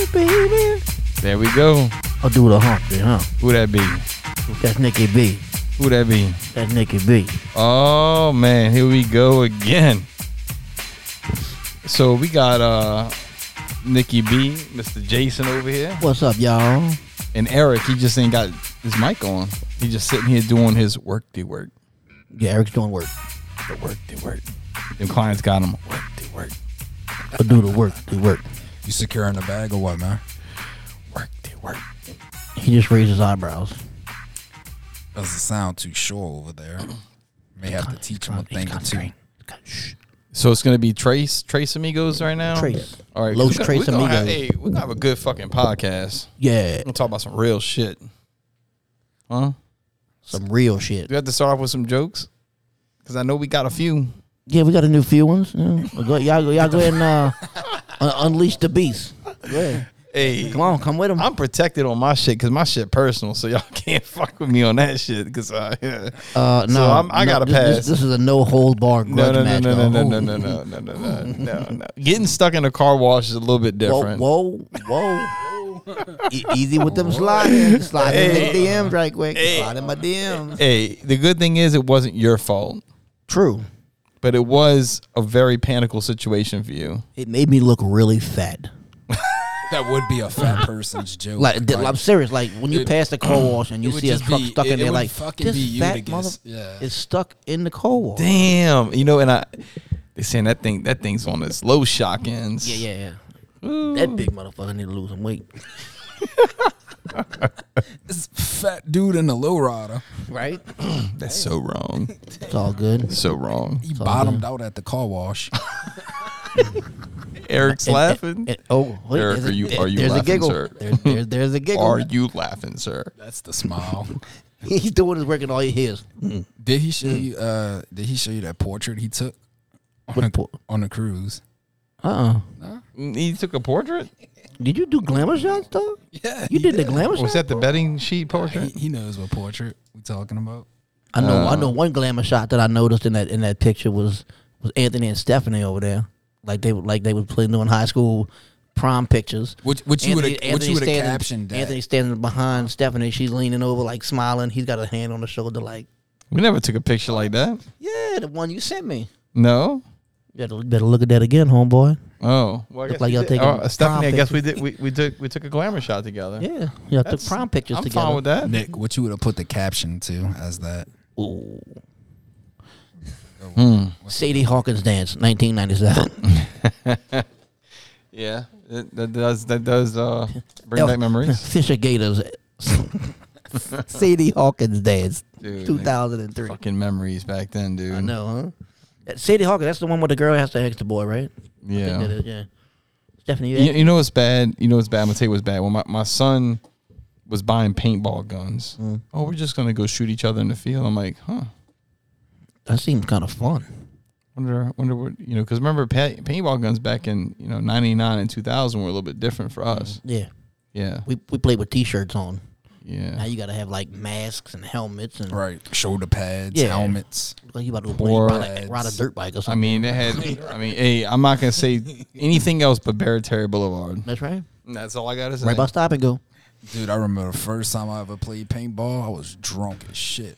me, baby. There we go. I'll do the hump then, huh? Who that be? That's Nikki B. Who that be? That's Nikki B. Oh man, here we go again. So we got uh Nikki B, Mr. Jason over here, What's up, y'all? and Eric. He just ain't got his mic on. He just sitting here doing his work, the work, Yeah, Eric's doing work. the work, the work. Them clients got him work, the work, I'll do the work, do work. You securing the bag or what, man? work, the work. He just raised his eyebrows. Doesn't sound too sure over there. May have to teach him a thing or two. So it's gonna be Trace, Tres Amigos right now. Trace. All right, Los Tres we gonna have- Amigos. Hey, we're gonna have a good fucking podcast. Yeah, We're gonna talk about some real shit. Huh? some real shit. Do we have to start off with some jokes? Because I know we got a few. Yeah, we got a new few ones. Yeah. Well, go- y'all, go- y'all go ahead and uh, un- unleash the beast. Go ahead. Hey, Come on, come with him. I'm protected on my shit because my shit personal, so y'all can't fuck with me on that shit. Because uh, yeah. Uh, no, So I'm- I no, gotta this, this- pass. This, is a no hold bar grudge no, no, no, match. no, no, no, no, no, no, no, no, no, no, no. Getting stuck in a car wash is a little bit different. whoa, whoa. E- easy with them sliding. Slide in Hey. the DMs right quick. Hey. Slide in my DMs. Hey, the good thing is it wasn't your fault, True. But it was a very panical situation for you. It made me look really fat. That would be a fat person's joke. Like, I'm serious. Like when you it- pass the car wash and you would see a just truck be- stuck it- in it there, would like fucking this be fat Eutychus. mother Yeah. is stuck in the car wash. Damn, you know, and I they saying that thing that thing's on its low shock ends. Yeah, yeah, yeah. That big motherfucker need to lose some weight, this fat dude in the lowrider. right? That's so wrong. It's all good. So wrong. He all bottomed out at the car wash. Eric's And- laughing. and- and- oh, wait, Eric, there's are you- are you there's a laughing, giggle. sir? There's, there's, there's a giggle. Are you laughing, sir? That's the smile. He's doing his work and all he hears. Did he show you? Uh, did he show you that portrait he took on, What a, por- on the cruise? Uh uh He took a portrait. Did you do glamour shots, though? Yeah, You did the glamour shots. Was shots? that the betting sheet He, portrait? he knows what portrait we talking about. I know. I Uh, know one glamour shot that I noticed in that in that picture was was Anthony and Stephanie over there, like they were like they were playing doing high school prom pictures. Which, what you would have? Anthony- you Anthony would have captioned that? Anthony standing behind Stephanie. She's leaning over, like smiling. He's got a hand on the shoulder, like, We never took a picture like that. yeah, the one you sent me. No. You better, better look at that again, homeboy. Oh, well, Look like y'all did. taking Oh, Stephanie, I guess we did. We, we took we took a glamour shot together. Yeah, yeah. I took That's- prom pictures I'm together. fine with that. Nick, what you would have put the caption to as that? Ooh. Hmm. Sadie Hawkins dance, 1997. Yeah, it, that does that does uh, bring Elf- back memories. Fisher Gators. Sadie Hawkins dance, Dude, 2003. Fucking memories back then, dude. I know, huh? That Sadie Hawkins, that's the one where the girl has to ex the boy, right? I think that Yeah. is, yeah. Stephanie, you You, you know what's bad? You know what's bad? I'm gonna tell you what's bad. When my, my son was buying paintball guns, Mm. oh, we're just gonna go shoot each other in the field. I'm like, huh. that seems kind of fun. Wonder, wonder what you know? Because remember, pa- paintball guns back in you know '99 and 2000 were a little bit different for us. Yeah, Yeah, we we played with t-shirts on. Now you got to have like masks and helmets and Right, shoulder pads, Yeah. helmets. like you about to play, ride, a, ride a dirt bike or something. I mean, they had. I mean, hey, I'm not gonna say anything else but Barrett Boulevard. that's right. That's all I gotta say. Right by stop and go. Dude, I remember the first time I ever played paintball. I was drunk as shit.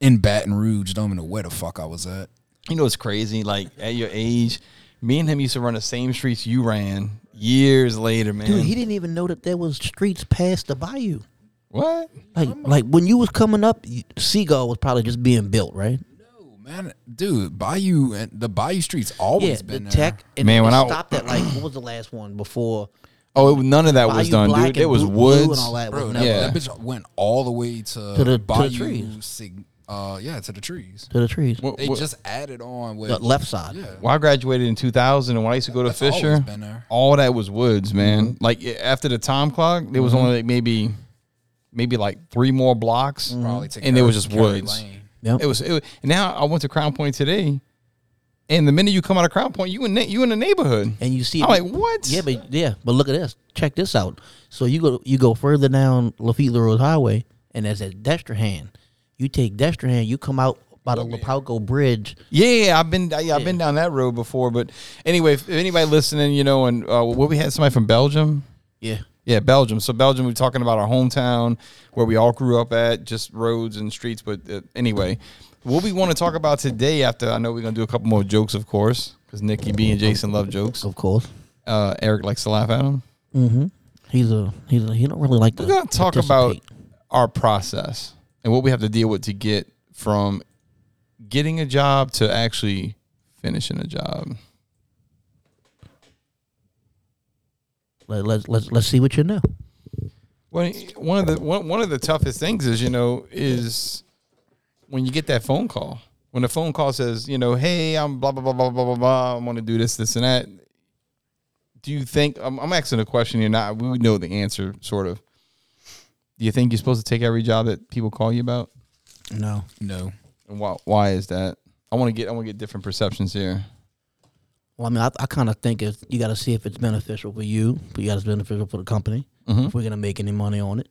In Baton Rouge, don't even know where the fuck I was at. You know what's crazy? Like at your age, me and him used to run the same streets you ran years later, man. Dude, he didn't even know that there was streets past the bayou. What? Like, like when you was coming up, you- Seagull was probably just being built, right? No, man, dude, Bayou and the Bayou Streets always yeah, the been there. tech. And Man, man, when when I- stopped at like what was the last one before? Oh, it, none of that was Bayou done, Black dude. It was Blue- Blue woods. and all that was Bro, never Yeah. that bitch went all the way to, To the- to the Bayou trees. Sig- uh, yeah, to the trees. to the trees. What- They what- just added on with The left side. Yeah, well, I graduated in 2000, and when I used to go to That's always Fisher, been there. all that was woods, man. Like i- after the time clock, there was Mm-hmm. only like maybe, maybe like three more blocks, probably to and it was just Curry woods. Lane. Yep. It was. It was and now I went to Crown Point today, and the minute you come out of Crown Point, you in na- you in the neighborhood. and you see, I'm like, what? yeah, but yeah, but look at this. Check this out. So you go, you go further down Lafitte Road Highway, and there's at Destrehan. You take Destrehan, you come out by the Lapalco Bridge. Yeah, I've been yeah, I've been down that road before. But anyway, if anybody listening, you know, and uh, what we had somebody from Belgium. Yeah. Yeah, Belgium. So Belgium, we're talking about our hometown where we all grew up at, just roads and streets. But uh, anyway, what we want to talk about today, after I know we're gonna do a couple more jokes, of course, because Nikki B and Jason love jokes. Of course. Uh, Eric likes to laugh at them. Mm-hmm. He's a he's a, he don't really like to. We're gonna talk about our process and what we have to deal with to get from getting a job to actually finishing a job. Let, let's let's let's see what you know. Well, one of the one, one of the toughest things is you know is when you get that phone call. When the phone call says, you know, hey, I'm blah blah blah blah blah blah blah. I want to do this, this, and that. Do you think I'm, I'm asking a question? You're not. We know the answer, sort of. Do you think you're supposed to take every job that people call you about? No. No. And why? Why is that? I want to get. I want to get different perceptions here. Well, I mean, I, I kind of think if you got to see if it's beneficial for you, but you got to beneficial for the company. Mhm. If we're gonna make any money on it,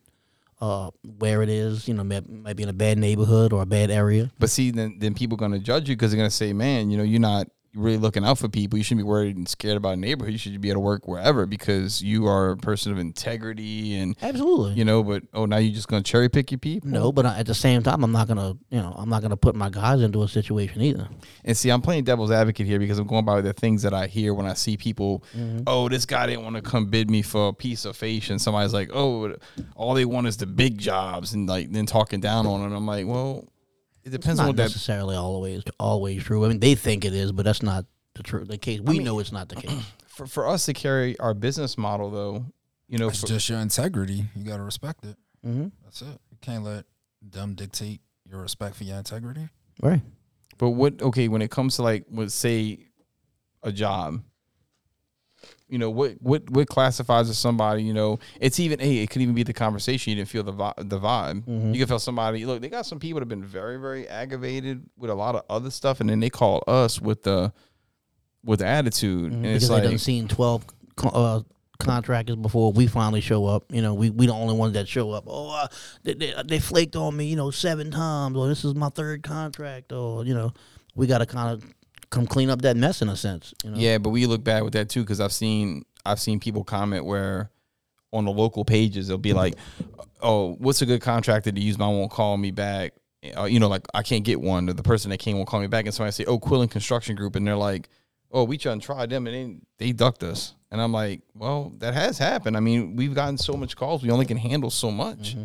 uh, where it is, you know, may, might be in a bad neighborhood or a bad area. But see, then then people going to judge you because they're going to say, man, you know, you're not really looking out for people. You shouldn't be worried and scared about a neighborhood. You should be able to work wherever because you are a person of integrity and Absolutely. you know. But oh, now you're just going to cherry pick your people. No, but at the same time, I'm not gonna, you know, I'm not gonna put my guys into a situation either. And see, I'm playing devil's advocate here because I'm going by the things that I hear when I see people. Mm-hmm. Oh, this guy didn't want to come bid me for a piece of face, and somebody's like, "Oh, all they want is the big jobs," and like then talking down on it. I'm like, well, it depends on not what that. necessarily always always true. I mean, they think it is, but that's not the truth. The case we know it's not the case. For for us to carry our business model, though, you know, It's for- just your integrity. You gotta respect it. mm-hmm. That's it. You can't let them dictate your respect for your integrity. Right. But what okay when it comes to like let's say a job, you know what what what classifies as somebody? You know, it's even hey, it could even be the conversation. You didn't feel the vi- the vibe. Mm-hmm. You can feel somebody. Look, they got some people that have been very very aggravated with a lot of other stuff, and then they call us with the with the attitude, and because it's like seen twelve uh, contractors before we finally show up. You know, we we the only ones that show up. Oh, uh, they, they they flaked on me. You know, seven times. Or this is my third contract. Or you know, we got to kind of come clean up that mess in a sense. You know. Yeah, but we look bad with that too because I've seen I've seen people comment where on the local pages they'll be like, "Oh, what's a good contractor to use? But I won't call me back." Uh, you know, like I can't get one. Or the person that came won't call me back, and so I say, "Oh, Quillen Construction Group," and they're like, "Oh, we tried and tried them, and they they ducked us." And I'm like, "Well, that has happened. I mean, we've gotten so much calls, we only can handle so much."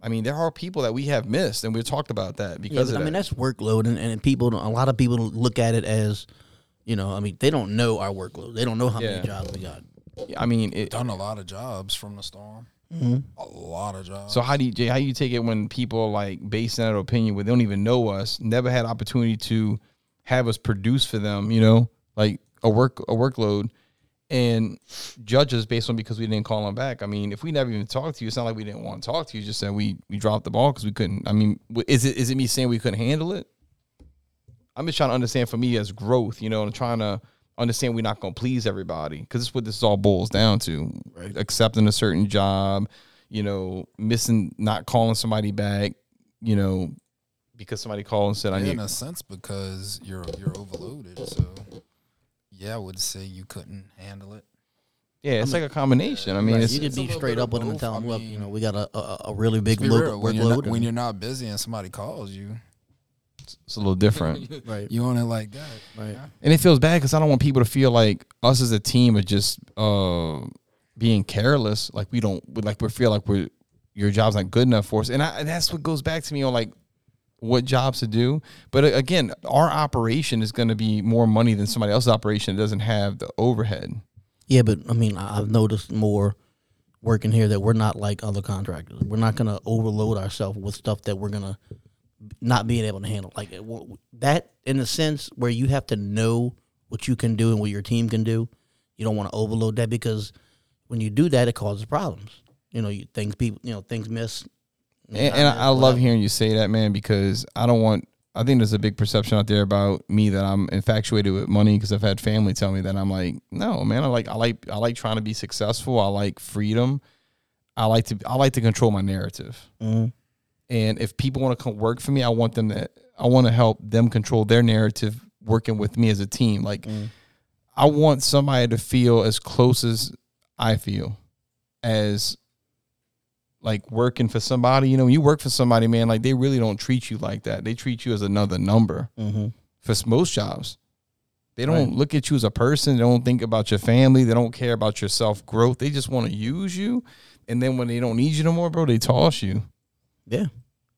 I mean, there are people that we have missed, and we talked about that because but, of I mean that's workload, and, and people, a lot of people look at it as, you know, I mean they don't know our workload. They don't know how Yeah. many jobs we got. I mean, it, Done a lot of jobs from the storm. Mm-hmm. A lot of jobs. So how do you Jay, how you take it when people like based on that opinion where they don't even know us, never had opportunity to have us produce for them, you know, like a work a workload, and judge us based on because we didn't call him back. I mean, if we never even talked to you, it's not like we didn't want to talk to you. Just that we we dropped the ball because we couldn't. I mean, is it is it me saying we couldn't handle it? I'm just trying to understand for me as growth, you know, and trying to understand we're not going to please everybody because this is what this all boils down to. Accepting a certain job, you know, missing, not calling somebody back, you know, because somebody called and said, I Yeah, need. in a sense because you're you're overloaded. So yeah, I would say you couldn't handle it. Yeah, it's like a combination. I mean, Right, it's, you could be straight up with them and tell them, I look, you know, we got a a, a really big Be load, real, when, you're not, when you're not busy and somebody calls you, it's a little different. right, you on it like that. right. and it feels bad because I don't want people to feel like us as a team are just uh, being careless. Like we don't, like we feel like we're your job's not good enough for us, and, I, and that's what goes back to me on like what jobs to do. But uh, again, our operation is going to be more money than somebody else's operation that doesn't have the overhead. Yeah, but I mean, I've noticed more working here that we're not like other contractors. We're not gonna overload ourselves with stuff that we're gonna not being able to handle. Like that, in the sense, where you have to know what you can do and what your team can do. You don't want to overload that because when you do that, it causes problems. You know, you, things people, you know, things miss. And, and I, I love hearing you say that, man, because I don't want. I think there's a big perception out there about me that I'm infatuated with money because I've had family tell me that I'm like, no, man. I like, I like, I like trying to be successful. I like freedom. I like to, I like to control my narrative. Mhm. And if people want to come work for me, I want them to, I want to help them control their narrative, working with me as a team. Like, I want somebody to feel as close as I feel. as like working for somebody. You know, when you work for somebody, man, like they really don't treat you like that. They treat you as another number Mm-hmm. for most jobs. They don't Right. look at you as a person. They don't think about your family. They don't care about your self growth. They just want to use you. And then when they don't need you no more, bro, they toss you. Yeah.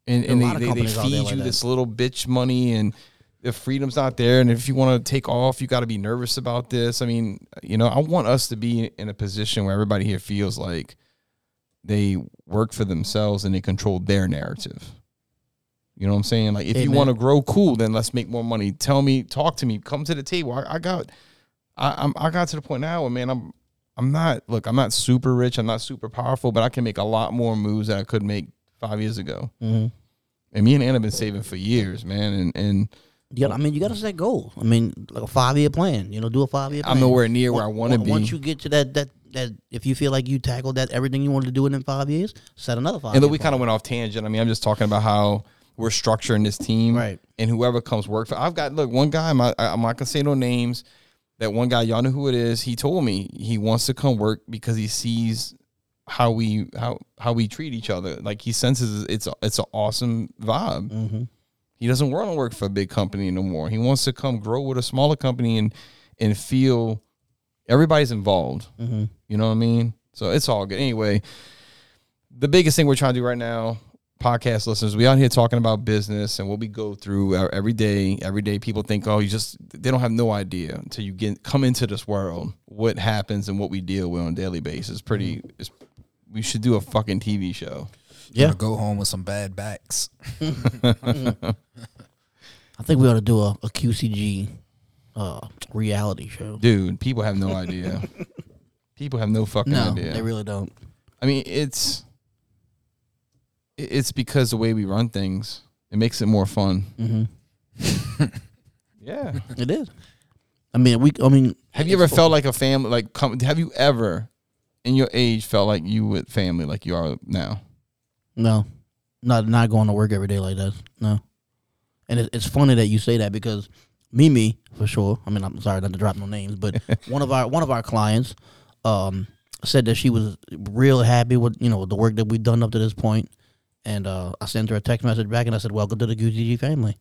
And, and they, they, they companies out there feed like you that. this little bitch money and the freedom's not there. And if you want to take off, you got to be nervous about this. I mean, you know, I want us to be in a position where everybody here feels like they work for themselves and they control their narrative. You know what I'm saying? Like, if you want to grow, cool, then let's make more money. Tell me, talk to me, come to the table. I, I got, I, I'm, I got to the point now where, man, I'm, I'm not. Look, I'm not super rich. I'm not super powerful, but I can make a lot more moves that I could make five years ago. Mm-hmm. And me and Anna have been saving for years, man. And and Yeah, I mean, you got to set goals. I mean, like a five year plan. You know, do a five year. plan. I'm nowhere near where I want to be. Once you get to that, that, that, if you feel like you tackled that everything you wanted to do in five years, set another five. and then we kind of went off tangent. I mean, I'm just talking about how we're structuring this team, Right. And whoever comes work for, I've got look one guy. I'm not, I'm not gonna say no names. That one guy, y'all know who it is. He told me he wants to come work because he sees how we how how we treat each other. Like he senses it's a, it's an awesome vibe. Mm-hmm. He doesn't want to work for a big company no more. He wants to come grow with a smaller company and and feel everybody's involved. Mm-hmm. You know what I mean? So it's all good. Anyway, the biggest thing we're trying to do right now, podcast listeners, we out here talking about business and what we go through every day. Every day, people think, oh, you just they don't have no idea until you get come into this world what happens and what we deal with on a daily basis. Pretty, it's, we should do a fucking TV show. Yeah. Go home with some bad backs. I think we ought to do a, a QCG uh, reality show. Dude, people have no idea. people have no fucking No, idea. they really don't. I mean, it's it's because the way we run things, it makes it more fun. Mm-hmm. Yeah. It is. I mean, we. I mean, Have you ever felt like a family? Like, come, have you ever, in your age, felt like you with family like you are now? No, not not going to work every day like that. No, and it, it's funny that you say that because Mimi, for sure. I mean, I'm sorry not to drop no names, but one of our one of our clients um, said that she was real happy with you know the work that we've done up to this point, and uh, I sent her a text message back and I said, "Welcome to the QCG family,"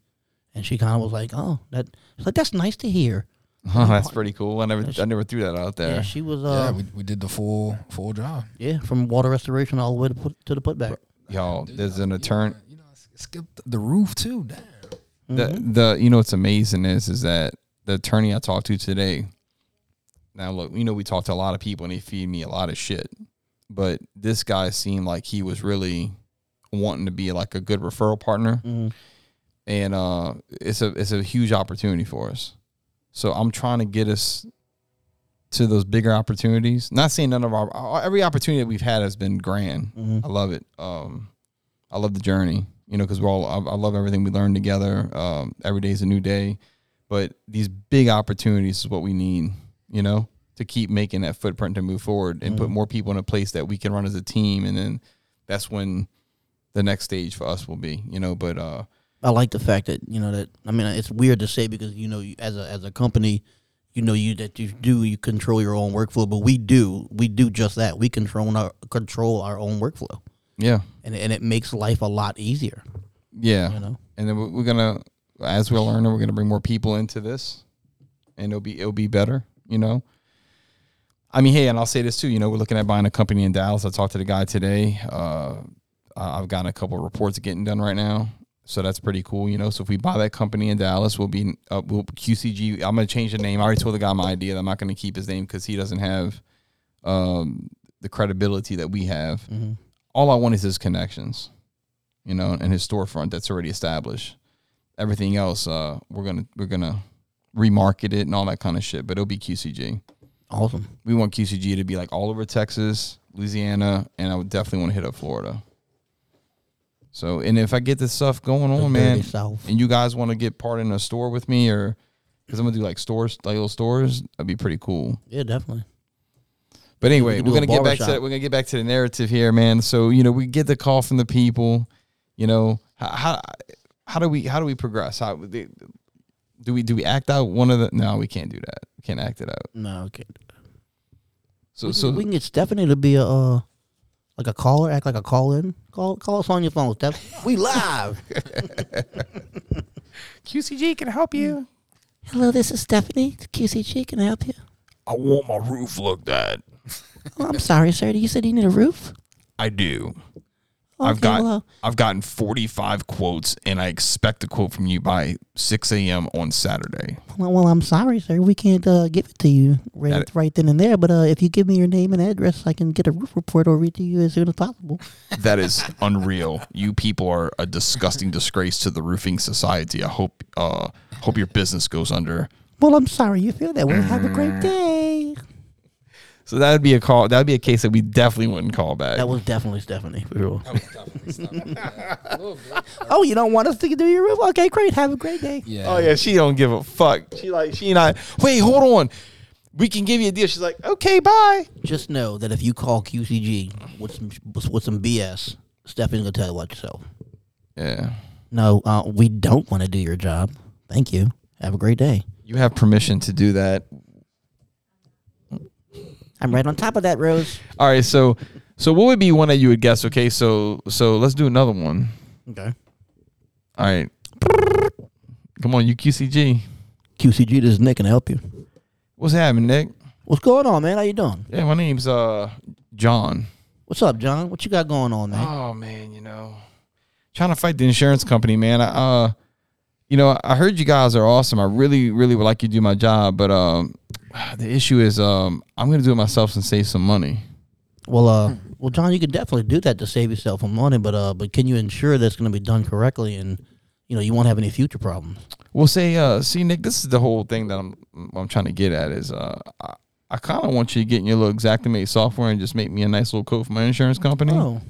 and she kind of was like, "Oh, that like that's nice to hear." Oh, that's pretty cool. I never, I never threw that out there. Yeah, there. she was yeah, uh, we, we did the full full job. yeah, from water restoration all the way to put to the putback. Y'all, there's an attorney. You know, skipped the roof too. Damn. The, the, you know, what's amazing is, is that the attorney I talked to today. Now, look, you know, we talked to a lot of people and they feed me a lot of shit, but this guy seemed like he was really wanting to be like a good referral partner. Mhm. and uh, it's a it's a huge opportunity for us. So I'm trying to get us to those bigger opportunities. Not saying none of our every opportunity that we've had has been grand. Mhm. I love it. Um, I love the journey. You know, because we're all I, I love everything we learn together. Um, every day is a new day, but these big opportunities is what we need. You know, to keep making that footprint to move forward and put more people in a place that we can run as a team, and then that's when the next stage for us will be. You know, but uh. I like the fact that you know that I mean it's weird to say because you know you, as a as a company, you know you that you do you control your own workflow, but we do we do just that. We control our control our own workflow, Yeah, and and it makes life a lot easier. yeah. You know, And then we're we're gonna, as we're learning, we're gonna bring more people into this, and it'll be it'll be better. You know. I mean, hey, and I'll say this too. You know, we're looking at buying a company in Dallas. I talked to the guy today. Uh, I've got a couple of reports getting done right now, so that's pretty cool. You know, so if we buy that company in Dallas, we'll be uh, we'll QCG. I'm gonna change the name. I already told the guy my idea. That I'm not gonna keep his name because he doesn't have um, the credibility that we have. Mhm. All I want is his connections, you know, and his storefront that's already established. Everything else, uh, we're gonna we're gonna remarket it and all that kind of shit. But it'll be QCG. awesome. We want QCG to be like all over Texas, Louisiana, and I would definitely want to hit up Florida. So, and if I get this stuff going on, man, South. and you guys want to get part in a store with me, or because I'm gonna do like stores, like little stores, that'd be pretty cool. Yeah, definitely. But anyway, we're gonna get back to we're gonna get back to the narrative here, man. So you know, we get the call from the people. You know, how how, how do we how do we progress? How do we do we act out one of the? No, we can't do that. We can't act it out. No, okay. So we, can, so we can get Stephanie to be a uh, like a caller, act like a call in. Call call us on your phone, Steph. We live. QCG can help you. Hello, this is Stephanie. QCG can I help you. I want my roof looked at. Oh, I'm sorry, sir. Do you said you need a roof. I do. Okay, I've got well, I've gotten 45 quotes and I expect a quote from you by 6 a.m. on Saturday. well, well, I'm sorry, sir. We can't uh, give it to you right, it. right then and there. But uh, if you give me your name and address, I can get a roof report over to you as soon as possible. That is unreal. You people are a disgusting disgrace to the roofing society. I hope uh hope your business goes under. Well, I'm sorry you feel that way. Have a great day. So that would be a call. That would be a case that we definitely wouldn't call back. That was definitely Stephanie. For real. oh, you don't want us to do your roof? Okay, great. Have a great day. Yeah. Oh yeah, she don't give a fuck. She like she not. Wait, hold on. We can give you a deal. She's like, okay, bye. Just know that if you call QCG with some with some BS, Stephanie's gonna tell you what yourself. Yeah, No, uh, we don't want to do your job. Thank you. Have a great day. You have permission to do that. I'm right on top of that, Rose. All right, so so what would be one that you would guess? Okay, so so let's do another one. Okay. All right, come on, you QCG. QCG, this is Nick. Can help you? What's happening, Nick? What's going on, man? How you doing? Yeah, my name's uh John. What's up, John? What you got going on, man? Oh man, you know, trying to fight the insurance company, man. I, uh, you know, I heard you guys are awesome. I really, really would like you to do my job, but um, the issue is um, I'm gonna do it myself and save some money. Well, uh, well, John, you can definitely do that to save yourself some money, but uh, but can you ensure that's going to be done correctly and you know you won't have any future problems? Well, say, uh, see, Nick, this is the whole thing that I'm I'm trying to get at is uh, I, I kind of want you to get in your little Xactimate software and just make me a nice little quote for my insurance company, Oh,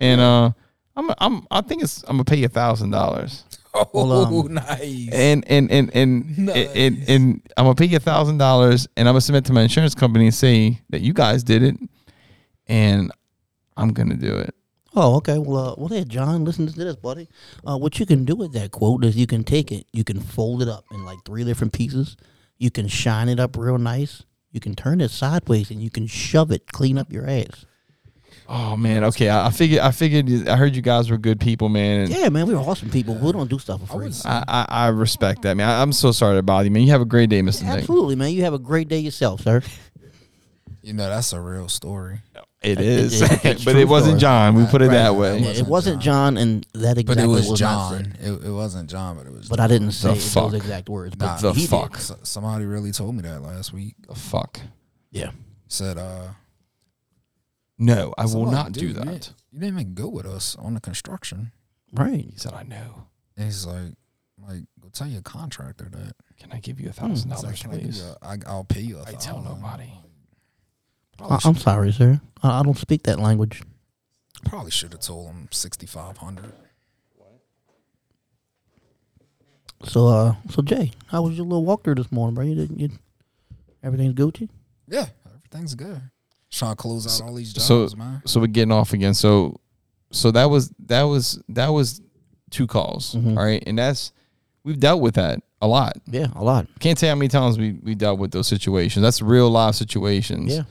and uh, I'm I'm I think it's I'm gonna pay you a thousand dollars. Oh, Well, um, nice. and and and and and, and, and I'm gonna pay you a thousand dollars, and I'm gonna submit to my insurance company and say that you guys did it, and I'm gonna do it. Oh, okay. Well, uh, well, hey, John, listen to this, buddy. Uh, what you can do with that quote is you can take it, you can fold it up in like three different pieces. You can shine it up real nice. You can turn it sideways and you can shove it clean up your ass. Oh man, okay. I, I figured. I figured. you- I heard you guys were good people, man. And Yeah, man, we're awesome people. We don't do stuff for free. I, I, I respect that, man. I, I'm so sorry to bother you, man. You have a great day, Mr. Nick. Absolutely, man. You have a great day yourself, sir. You know, that's a real story. It It- is, it- it's but true it wasn't story. John. We put it Right, that right. way. Yeah, it wasn't John, and that exactly But it was, not John. It, it wasn't John, but it was. But I didn't say The those fuck? exact words. But Nah, The he did. fuck? S- somebody really told me that last week. The fuck. Yeah. Said, uh, No, I will somebody, not do "Dude, You that. didn't, you didn't even go with us on the construction. Right. He said, I know. And he's like, like, go tell your contractor that. Can I give you a thousand He's like, dollars, "Can I give please? you a- I, I'll pay you a I tell thousand." nobody. I, I'm sorry, sir. I, I don't speak that language. Probably should have told him sixty five hundred. So, uh, so Jay, how was your little walkthrough this morning, bro? You didn't, you, everything's Gucci. Yeah, everything's good. Trying to close out all these jobs, so man. so we're getting off again. So so that was that was that was two calls. Mhm. all right, and that's we've dealt with that a lot. Yeah, a lot. Can't tell you how many times we we dealt with those situations. That's real life situations. Yeah.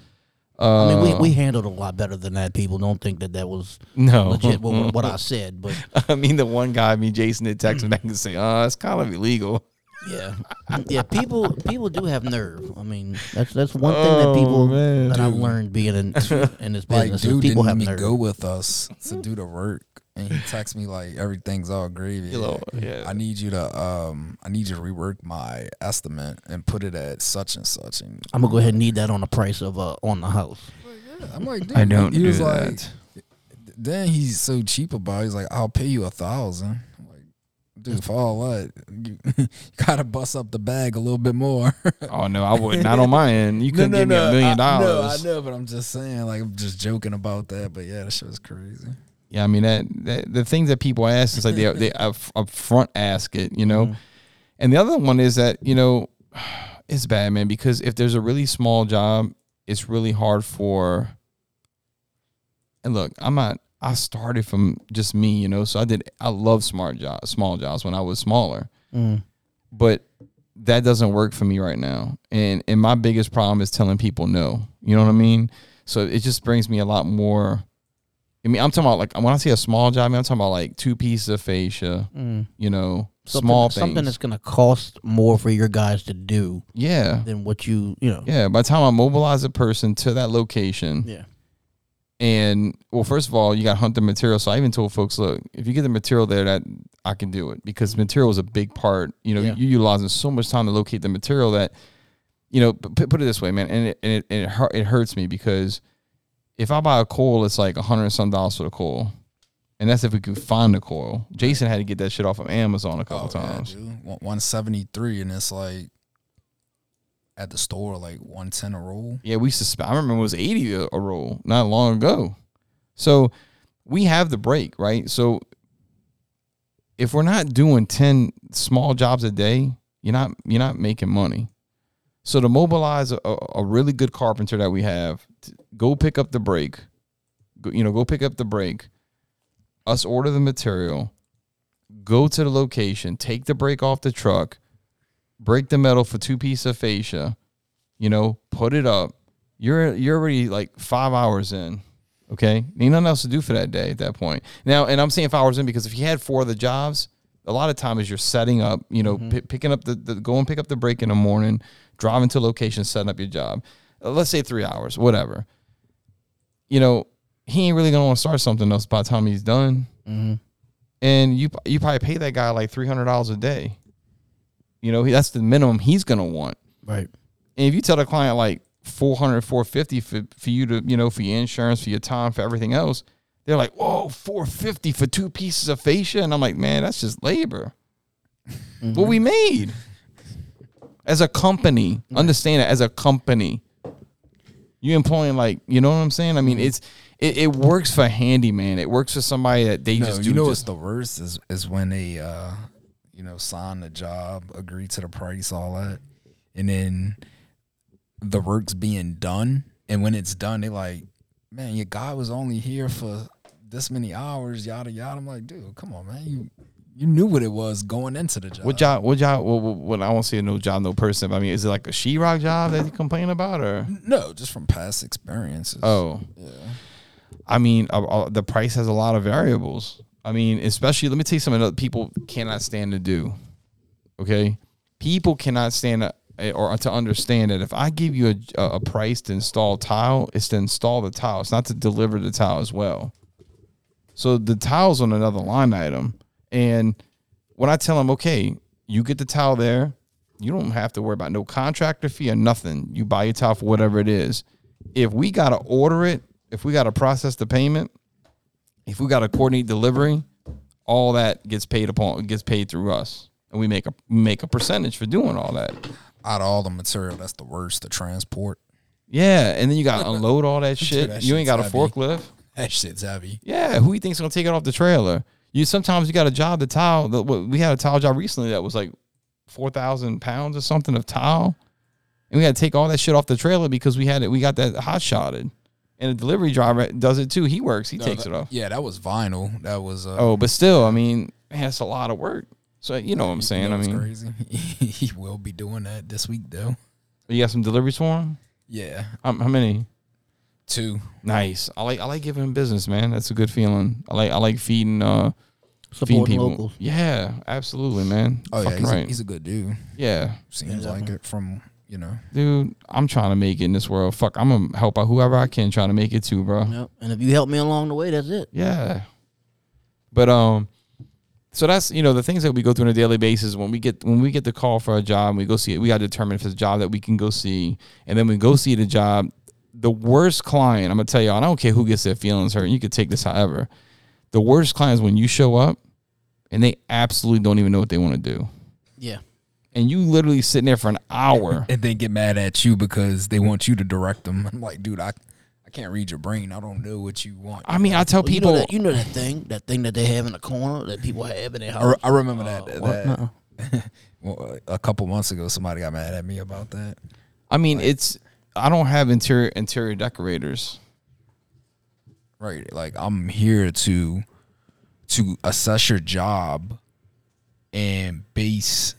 Uh, I mean, we, we handled a lot better than that. People don't think that that was no legit what, what I said, but I mean, the one guy, I mean, Jason, did text me back and say, "Uh, it's kind of illegal." Yeah, yeah. People people do have nerve. I mean, that's that's one thing that Oh, people man. that I've Dude. learned being in in this Like, business. is dude people didn't have even nerve. go with us to do the work, and he texts me like everything's all gravy. You know, yeah. I need you to um, I need you to rework my estimate and put it at such and such. And I'm gonna go ahead and need that on the price of uh on the house. I'm like, dude, I don't he do was that. like, then he's so cheap about. it. He's like, I'll pay you a thousand. Dude, for all that, you, gotta bust up the bag a little bit more. oh no, I wouldn't. Not on my end. You couldn't give me a million dollars. no, I know, but I'm just saying, like, I'm just joking about that. But yeah, that shit was crazy. Yeah, I mean that, that the things that people ask is like they they up, up front ask it, you know. Mm-hmm. And the other one is that you know it's bad, man, because if there's a really small job, it's really hard for. And look, I'm not. I started from just me, you know. So I did. I love smart jobs, small jobs when I was smaller, Mm. but that doesn't work for me right now. And and my biggest problem is telling people no. You know what I mean? So it just brings me a lot more I mean, I'm talking about like when I see a small job, I mean, I'm talking about like two pieces of fascia. You know, Something, small something that's gonna cost more for your guys to do yeah, than what you you know. yeah. By the time I mobilize a person to that location, Yeah. And well, first of all, you got to hunt the material. So I even told folks, look, if you get the material there, that I can do it because material is a big part. You know, Yeah. you utilizing so much time to locate the material that, you know, p- put it this way, man, and it and it, and it, hurt, it hurts me because if I buy a coil, it's like a hundred and some dollars for the coil, and that's if we could find the coil. Jason had to get that shit off of Amazon a couple Oh, times. dude. One- 173 and it's like at the store like 110 a roll. Yeah, we suspect. I remember it was eighty a, roll not long ago. So we have the break, right? So if we're not doing ten small jobs a day, you're not you're not making money. So to mobilize a, a really good carpenter that we have, to go pick up the break. Go, you know, go pick up the break. Us order the material. Go to the location. Take the break off the truck. Break the metal for two pieces of fascia you know, put it up. You're you're already like five hours in. Okay, Need nothing else to do for that day at that point. Now, and I'm saying five hours in because if you had four of the jobs, a lot of times you're setting up. You know, pi- picking up the, the go and pick up the break in the morning, driving to location, setting up your job. Uh, let's say three hours, whatever. You know, he ain't really gonna want to start something else by the time he's done. Mm-hmm. And you you probably pay that guy like three hundred dollars a day. You know, that's the minimum he's gonna want. Right. And if you tell the client like 400, 450 for, for you to, you know, for your insurance, for your time, for everything else, they're like, whoa, 450 for two pieces of fascia. And I'm like, man, that's just labor. What we made as a company, understand it as a company. You employing like, you know what I'm saying? I mean, it's, it, it works for handyman. It works for somebody that they No, just do. you know what's the worst is is when they uh you know sign the job, agree to the price, all that, and then the work's being done, and when it's done, they like, man, your guy was only here for this many hours, yada yada. I'm like, dude, come on, man, you you knew what it was going into the job. what job? What job? What, what, what I won't say no job, no person. I mean, is it like a sheetrock job that you complain about, or No, just from past experiences. oh, yeah. I mean, uh, uh, the price has a lot of variables. I mean, especially let me tell you something that people cannot stand to do. Okay, people cannot stand to, eh, or to understand that if I give you a, a price to install tile, it's to install the tile. It's not to deliver the tile as well. So the tile's on another line item, and when I tell them, okay, you get the tile there, you don't have to worry about no contractor fee or nothing. You buy your tile for whatever it is. If we gotta order it, if we gotta process the payment, if we gotta coordinate delivery, all that gets paid upon gets paid through us, and we make a make a percentage for doing all that. Out of all the material, that's the worst. The transport. Yeah, and then you gotta unload all that shit. that you ain't got a heavy. forklift. That shit's heavy. Yeah, who you think's gonna take it off the trailer? You sometimes you got a job the tile. The, we had a tile job recently that was like four thousand pounds or something of tile, and we had to take all that shit off the trailer because we had it. We got that hot shotted, and a delivery driver does it too. He works. He takes it off. Yeah, that was vinyl. That was uh, Oh, but still, I mean, man, it's a lot of work. So you know what I'm You saying? know I what's mean, crazy. he will be doing that this week though. you got some deliveries for him? Yeah, How, how many? two. Nice. I like I like giving him business, man. That's a good feeling. I like I like feeding uh feeding Supporting people. locals. Yeah, absolutely, man. Oh yeah, Fucking he's, right. a, he's a good dude. yeah, Seems Yeah, like it from you know. dude. I'm trying to make it in this world. Fuck, I'm gonna help out whoever I can, trying to make it too, bro. Yep. And if you help me along the way, that's it. Yeah. But um so that's you know the things that we go through on a daily basis when we get when we get the call for a job and we go see it we got to determine if it's a job that we can go see and then we go see the job the worst client I'm gonna tell y'all I don't care who gets their feelings hurt you could take this however the worst client is when you show up and they absolutely don't even know what they want to do Yeah. And you literally sitting there for an hour And they get mad at you because they want you to direct them. I'm like, dude, I I can't read your brain. I don't know what you want. I mean I tell Well, you people know that you know that thing, that thing that they have in the corner that people have in their I, house. re- I remember that. Uh, what? that Nuh-uh. well, a couple months ago, somebody got mad at me about that. I mean it's I don't have interior interior decorators Right. Like I'm here to to assess your job and base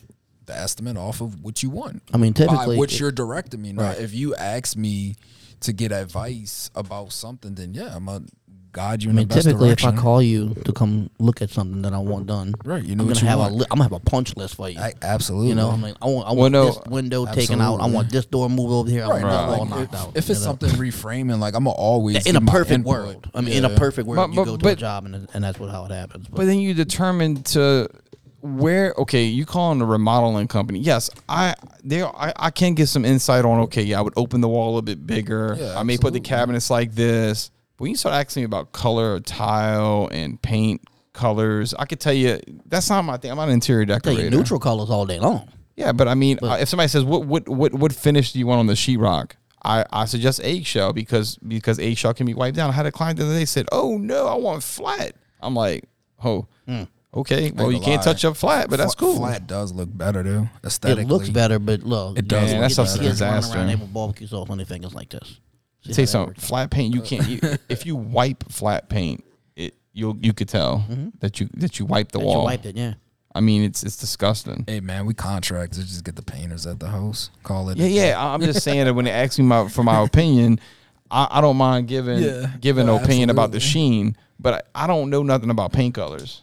the estimate off of what you want. I mean, By typically, what it- you're directing me. Now, Right. if you ask me to get advice about something, then yeah, I'm gonna guide you I in mean, the best typically, direction. if I call you to come look at something that I want done, right, you know, I'm know gonna have want. a li- I'm gonna have a punch list for you. I, absolutely. you know, I mean, I want I Well, no, this window taken out. I want this door moved over here. I want Right, this right. wall like, knocked if, out. if it's know? something reframing, like I'm gonna always in a perfect world, I mean, in a perfect world, But- you but- go to a but- job and and that's what how it happens. But, But then you determine to where okay, you call calling a remodeling company. Yes, I there I, I can get some insight on okay, yeah, I would open the wall a bit bigger. Yeah, I may put the cabinets like this. When you start asking me about color of tile and paint colors, I could tell you that's not my thing. I'm not an interior decorator. neutral colors all day long. Yeah, but I mean, uh, if somebody says what what what what finish do you want on the sheetrock? I, I suggest eggshell because because eggshell can be wiped down. I had a client the other day said, "Oh no, I want flat." I'm like, "Oh, okay. Well, you can't lie. touch up flat, but that's Fla- cool." Flat does look better though. Aesthetically, It looks better, but look, It does you look get that a kids running disaster. Around there barbecue sauce on their fingers like this. See Say something. Flat paint, you can't. You, if you wipe flat paint, it you you could tell that you that you wiped the Mm-hmm. That you wall. wiped it, yeah. I mean, it's it's disgusting. Hey man, we contractors just get the painters at the house. Call it. Yeah, yeah. I- I'm just saying that when they ask me my, for my opinion, I, I don't mind giving Yeah. giving No, an opinion about the sheen, but I, I don't know nothing about paint colors.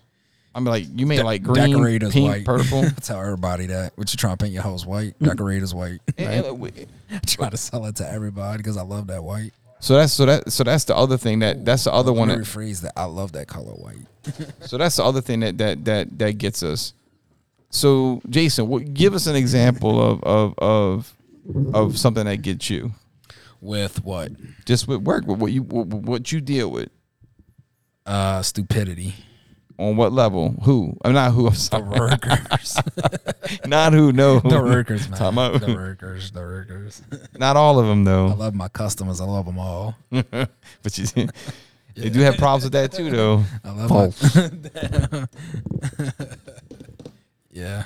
I'm like, you may like green, Decorators pink, white. purple. Tell everybody that. What you trying to paint your house white? Mm. Decorators white. And- and Try to sell it to everybody because I love that white. so that's so that so that's the other thing that that's the other Let one. That, rephrase that. I love that color white. so that's the other thing that that that that gets us. So Jason, what, give us an example of of of of something that gets you With what? just with work with what you what, what you deal with Uh, stupidity. On what level? Who? I'm not who. I'm The workers. Not who. No. the workers, man. Time out. The workers. The workers. Not all of them though. I love my customers. I love them all. but you, they do have problems with that too, though. I love False. My, yeah.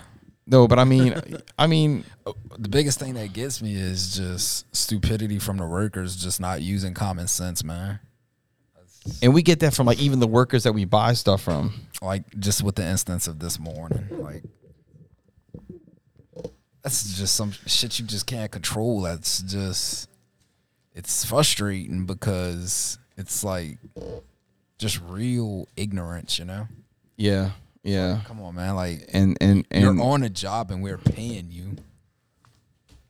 No, but I mean, I mean, The biggest thing that gets me is just stupidity from the workers, just not using common sense, man. And we get that from like even the workers that we buy stuff from. Like just with the instance of this morning, like that's just some shit you just can't control. That's just it's frustrating because it's like just real ignorance, you know. Yeah, yeah, Come on, man. Like and and and you're on a job and we're paying you.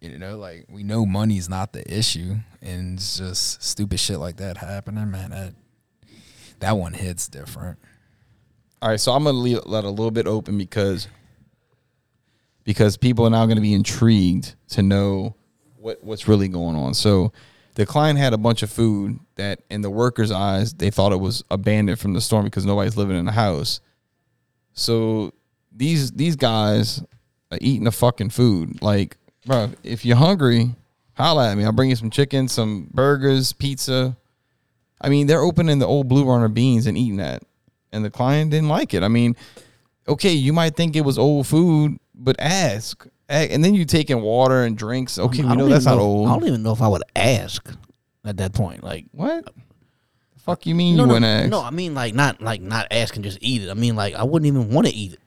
You know, like we know money's not the issue, and it's just stupid shit like that happening, man. That that one hits different. all right. So I'm gonna leave, let a little bit open because because people are now to be intrigued to know what what's really going on. So the client had a bunch of food that, in the workers' eyes, they thought it was abandoned from the storm because nobody's living in the house. So these these guys are eating the fucking food. Like, bro, if you're hungry, holla at me. I'll bring you some chicken, some burgers, pizza. I mean, they're opening the old Blue Runner beans and eating that, and the client didn't like it. I mean, okay, you might think it was old food, but ask. And then you taking water and drinks. Okay, I we know that's even not know- old. I don't even know if I would ask at that point. Like, What? The fuck you mean no, you no, wouldn't ask? no. I mean, like, not like not ask and just eat it. I mean, like, I wouldn't even want to eat it.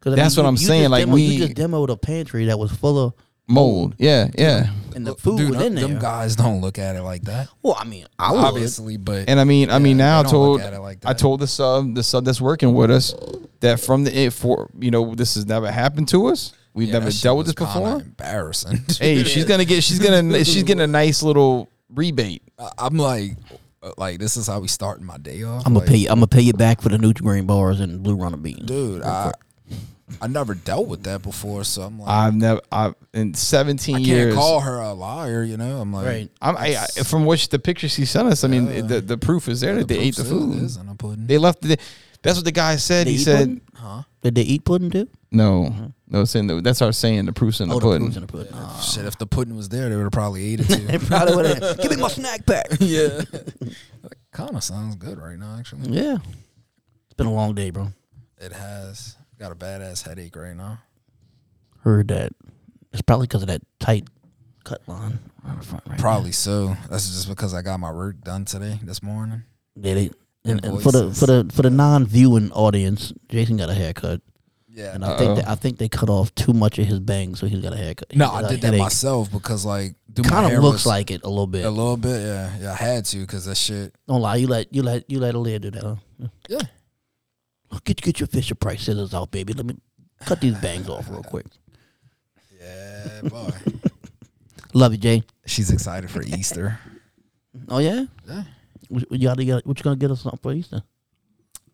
Cause That's mean, what you- I'm you saying, like, demo- we- you just demoed a pantry that was full of Mold. Yeah, yeah. and the food Dude, was in them, there. guys don't look at it like that. well, I mean, I would. Obviously, but And I mean, I mean, now I they don't look told like I told the sub, the sub that's working with us, that from the it for you know this has never happened to us. We've yeah, never dealt with this before. Embarrassing. Hey, she's gonna get she's gonna she's getting a nice little rebate. I- I'm like, uh, like this is how we starting my day off. I'm gonna like, pay. You, I'm gonna pay you back for the Nutrigrain bars and Blue Runner beans. dude. I I never dealt with that before, so I'm like, I've never I've in 17 I can't years. call her a liar. You know, I'm like, Right. I'm, I, I, from which the picture she sent us, I mean, the, the proof is there that they ate the food. is in a pudding. They left the. That's what the guy said. They he eat said, pudding? huh? Did they eat pudding too? "No, uh-huh. no, it's in the. That's our saying. The proof's in the oh, the pudding." proof's in the pudding. Oh. Shit, if the pudding was there, they would have probably ate it They too. probably would have. Give me my snack pack. yeah, kind of sounds good right now. Actually, Yeah, it's been a long day, bro. it has got a badass headache right now. Heard that. It's probably because of that tight cut line on the front. Right Probably so. That's just because I got my work done today, this morning. Did it? And, and for the for the for the non-viewing audience, Jason got a haircut. Yeah. and I think Uh-oh. that, I think they cut off too much of his bangs, so he's got a haircut. No, I did that myself because like, do my Kind hair of looks was like it a little bit. a little bit. Yeah, yeah, I had to because that shit. Don't lie, you let you let you let Aaliyah do that. Huh? Yeah. Get get your Fisher Price scissors out, baby. Let me cut these bangs off real quick. Yeah, boy. Love you, Jay. She's excited for Easter. Oh yeah. Yeah. What, what you gotta get? What you gonna get us something for Easter?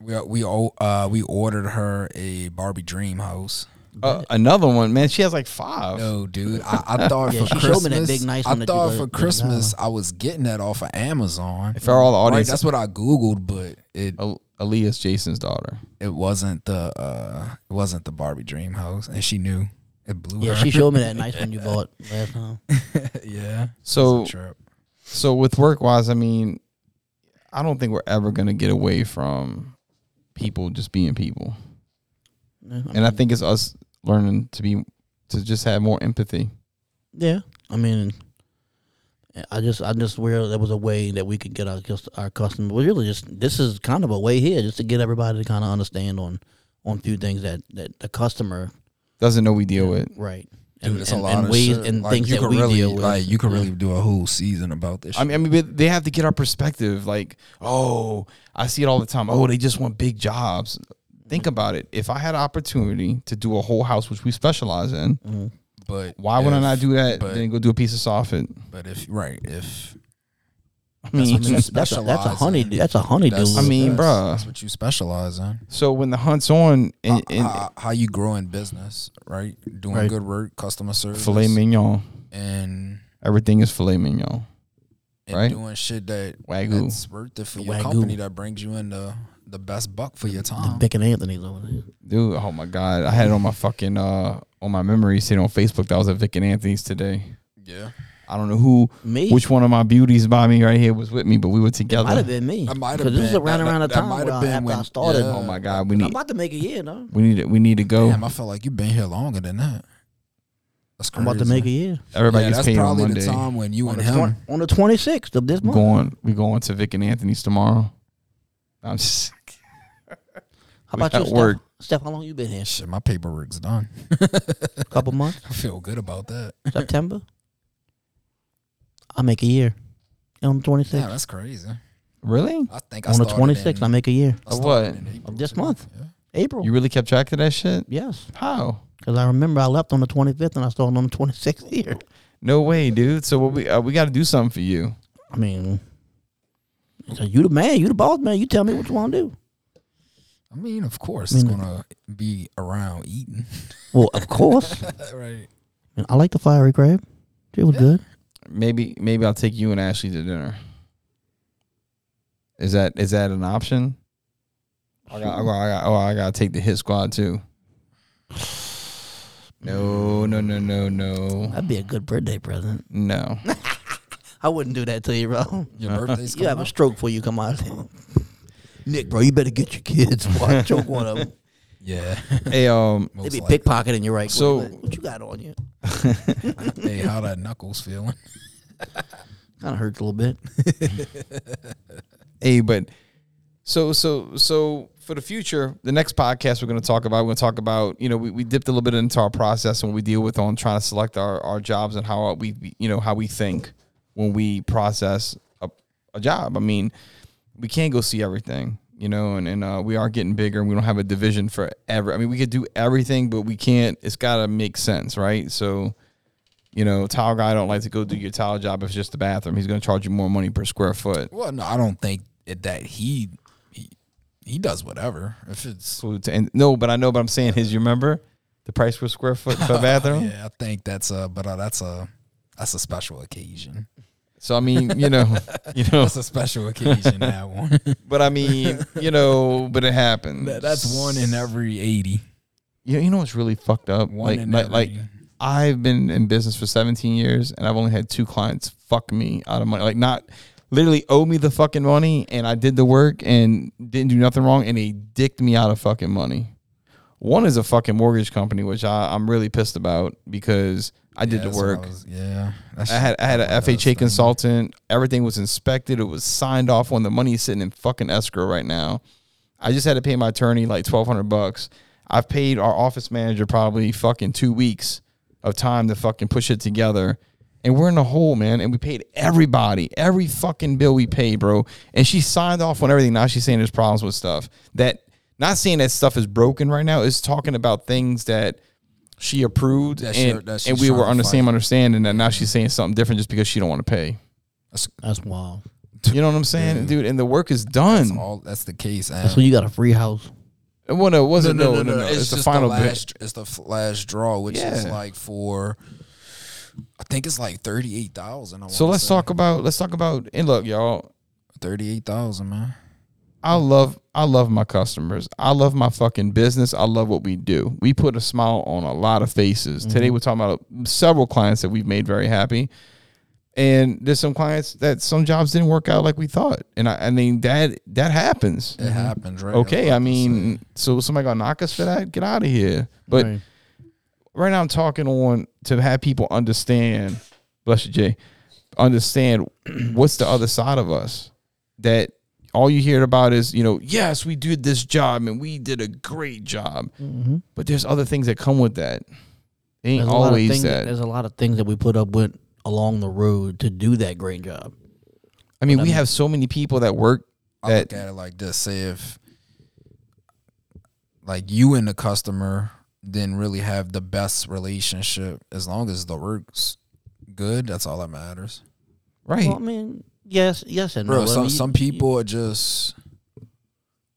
We we uh we ordered her a Barbie dream house. Uh, another one, man. She has like five. No, dude. I, I thought Yeah, for she showed me Christmas. that big nice I one that thought for Christmas I was getting that off of Amazon. For all the Right, audience, that's what I googled, but it Al- Aaliyah's Jason's daughter. it wasn't the uh it wasn't the Barbie dream house, and she knew it blew Yeah, her. she showed me that nice one you bought last time. yeah. So, trip. so with work wise, I mean, I don't think we're ever gonna get away from people just being people, Yeah, I and I think it's us learning to be to just have more empathy. yeah, I mean, I just I just where there was a way that we could get our cus- our customers. Well, really, just this is kind of a way here just to get everybody to kind of understand on on a few things that that the customer Doesn't know we deal with. right. Dude, and, it's and, a lot and of ways shit. and Like, things you that could we really, deal with. Like you could Yeah. really do a whole season about this. I mean, I mean, but they have to get our perspective. Like, oh, I see it all the time. Oh, they just want big jobs. Think about it. If I had an opportunity to do a whole house, which we specialize in, Mhm. But why would I not do that? but- then go do a piece of soffit. But if right, if I That's mean, what you That's, that's a that's a honey in. that's a honey that's, dude. I mean, that's, bruh. that's what you specialize in. so when the hunt's on, How, and, and how, how you grow in business, right? Doing Right. good work, customer service, filet mignon, and everything is filet mignon. and Right. doing shit that Wagyu. that's worth it for your Wagyu. company that brings you in the the best buck for your the time. Vic and Anthony's over there. Dude, oh my god, I had it on my fucking uh on my memory sitting on Facebook. That I was at Vic and Anthony's today. Yeah, I don't know who, Me, which one of my beauties by me right here was with me, but we were together. might together. have been me. That might have been. Because this is been- around that- around the that time might where have I, been after I started. yeah. Oh my god, we need. I'm need about to make a year, though. we need we need to go. damn, I feel like you've been here longer than that. That's I'm crazy. about to make a year Everybody yeah, gets that's paid on probably the time when you on and him. twen- on the 26th of this We month. going we going to Vic and Anthony's tomorrow. I'm just How about we you, work. Steph, how long you been here? Shit, my paperwork's done. A couple months? I feel good about that. September? I make a year. On the 26th. Yeah, that's crazy. really. I think I on the started 26th, in- I make a year. I Of started what? in April, Of this too. month. Yeah. April. You really kept track of that shit? yes. How? Because I remember I left on the 25th and I started on the 26th here. No way, dude. So what we uh, we got to do something for you. I mean, so you the man, you the boss man. You tell me what you want to do. I mean, of course, I it's mean- gonna be around eating. Well, of course. right. I like the fiery crab. It was good. Maybe maybe I'll take you and Ashley to dinner. Is that is that an option? I got, I got, I got, oh, I gotta take the hit squad too. No, no, no, no, no, That'd be a good birthday present. no. I wouldn't do that to you, bro. Your birthday's You have coming a stroke before you come out. Nick, bro, you better get your kids. Watch, choke one of them. Yeah. hey, um, They Most be likely. pickpocketing you right So- quick. What you got on you? Hey, how that knuckles feeling? Kind of hurts a little bit. hey, but so so so for the future, the next podcast we're going to talk about, we're going to talk about, you know, we, we dipped a little bit into our process and what we deal with on trying to select our, our jobs and how we, you know, how we think when we process a, a job. I mean, we can't go see everything, you know, and, and uh, we are getting bigger and we don't have a division for ever. I mean, we could do everything, but we can't, it's got to make sense, right? So, you know, tile guy don't like to go do your tile job if it's just the bathroom. He's going to charge you more money per square foot. Well, no, I don't think it, that he, he he does whatever. If it's and no, but I know. But I'm saying is, you remember the price per square foot for bathroom? yeah, I think that's a but uh, that's a that's a special occasion. So I mean, you know, you know, That's a special occasion. that one. but I mean, you know, but it happens. That- that's one in every eighty. You you know what's really fucked up? One like in like, every. like I've been in business for 17 years, and I've only had two clients fuck me out of money. Like not literally owe me the fucking money, and I did the work and didn't do nothing wrong, and they dicked me out of fucking money. One is a fucking mortgage company, which I, I'm really pissed about because I did Yeah, the work. Was- yeah, I had I had that's a FHA consultant. Everything was inspected. It was signed off on. The money is sitting in fucking escrow right now. I just had to pay my attorney like twelve hundred bucks. I've paid our office manager probably fucking two weeks of time to fucking push it together. And we're in the hole, man. And we paid everybody, every fucking bill we paid, bro. And she signed off on everything. Now she's saying there's problems with stuff. That not saying that stuff is broken right now, is talking about things that she approved That she- and, that she's and we were on to the same understanding that now she's saying something different just because she don't want to pay. That's wild. You know what I'm saying, dude? And the work is done. That's all. That's the case. And So you got a free house. Uh, well, no, it wasn't. No, no, no. It's, It's, the final the bit. It's the f- last draw, which is like for. I think it's like thirty eight thousand. So let's talk about let's talk about and look, y'all. thirty eight thousand, man. I love I love my customers. I love my fucking business. I love what we do. We put a smile on a lot of faces. Today mm-hmm. we're talking about several clients that we've made very happy. And there's some clients that some jobs didn't work out like we thought. And I, I mean that that happens. It mm-hmm. happens, right? Okay, was I mean, so somebody gonna knock us for that? Get out of here. But Right. right now I'm talking on to have people understand, bless you, Jay, understand what's the other side of us. That all you hear about is, you know, yes, we did this job and we did a great job. Mm-hmm. But there's other things that come with that. It ain't There's a lot of always things that. There's a lot of things that we put up with along the road to do that great job. I mean, we have so many people that work I that look at it like this: say if, like you and the customer didn't really have the best relationship, as long as the work's good, that's all that matters. right. Well, I mean, yes, yes, and Bro, no. I some mean, some you- people are just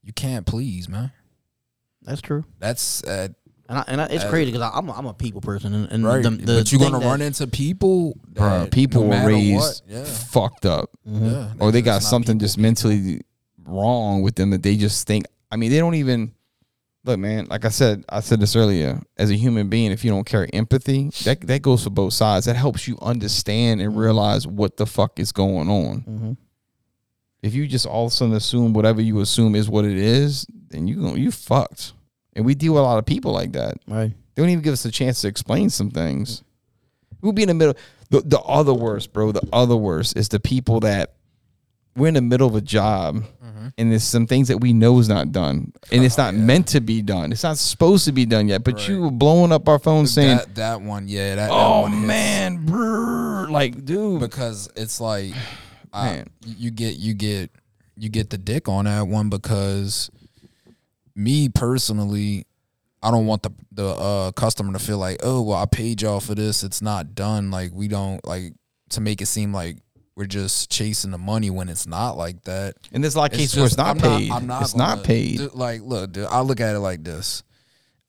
you can't please, man. That's true. That's uh, And I, and I, it's Uh, crazy because I'm a, I'm a people person, and, and right. the, the but you're gonna that- run into people, Bruh, that people no raised what, yeah, fucked up. yeah. or they got something people, just people. mentally wrong with them that they just think. I mean, they don't even look, man. Like I said, I said this earlier. As a human being, if you don't carry empathy, that that goes for both sides. That helps you understand and realize what the fuck is going on. Mhm. If you just all of a sudden assume whatever you assume is what it is, then you go you fucked. And we deal with a lot of people like that. right. They don't even give us a chance to explain some things. We'll be in the middle. The, the other worst, bro, the other worst is the people that we're in the middle of a job and there's some things that we know is not done. And it's not meant to be done. It's not supposed to be done yet. But you were blowing up our phone saying, that that one, yeah, that, that oh, one hits. man, brr, like, dude. because it's like I, Man. you get you get you get the dick on that one because me personally I don't want the the uh, customer to feel like oh well I paid y'all for this it's not done like we don't like to make it seem like we're just chasing the money when it's not like that And there's a lot of cases where it's not I'm paid. I'm not it's not gonna- paid. dude, like, look, dude, I look at it like this: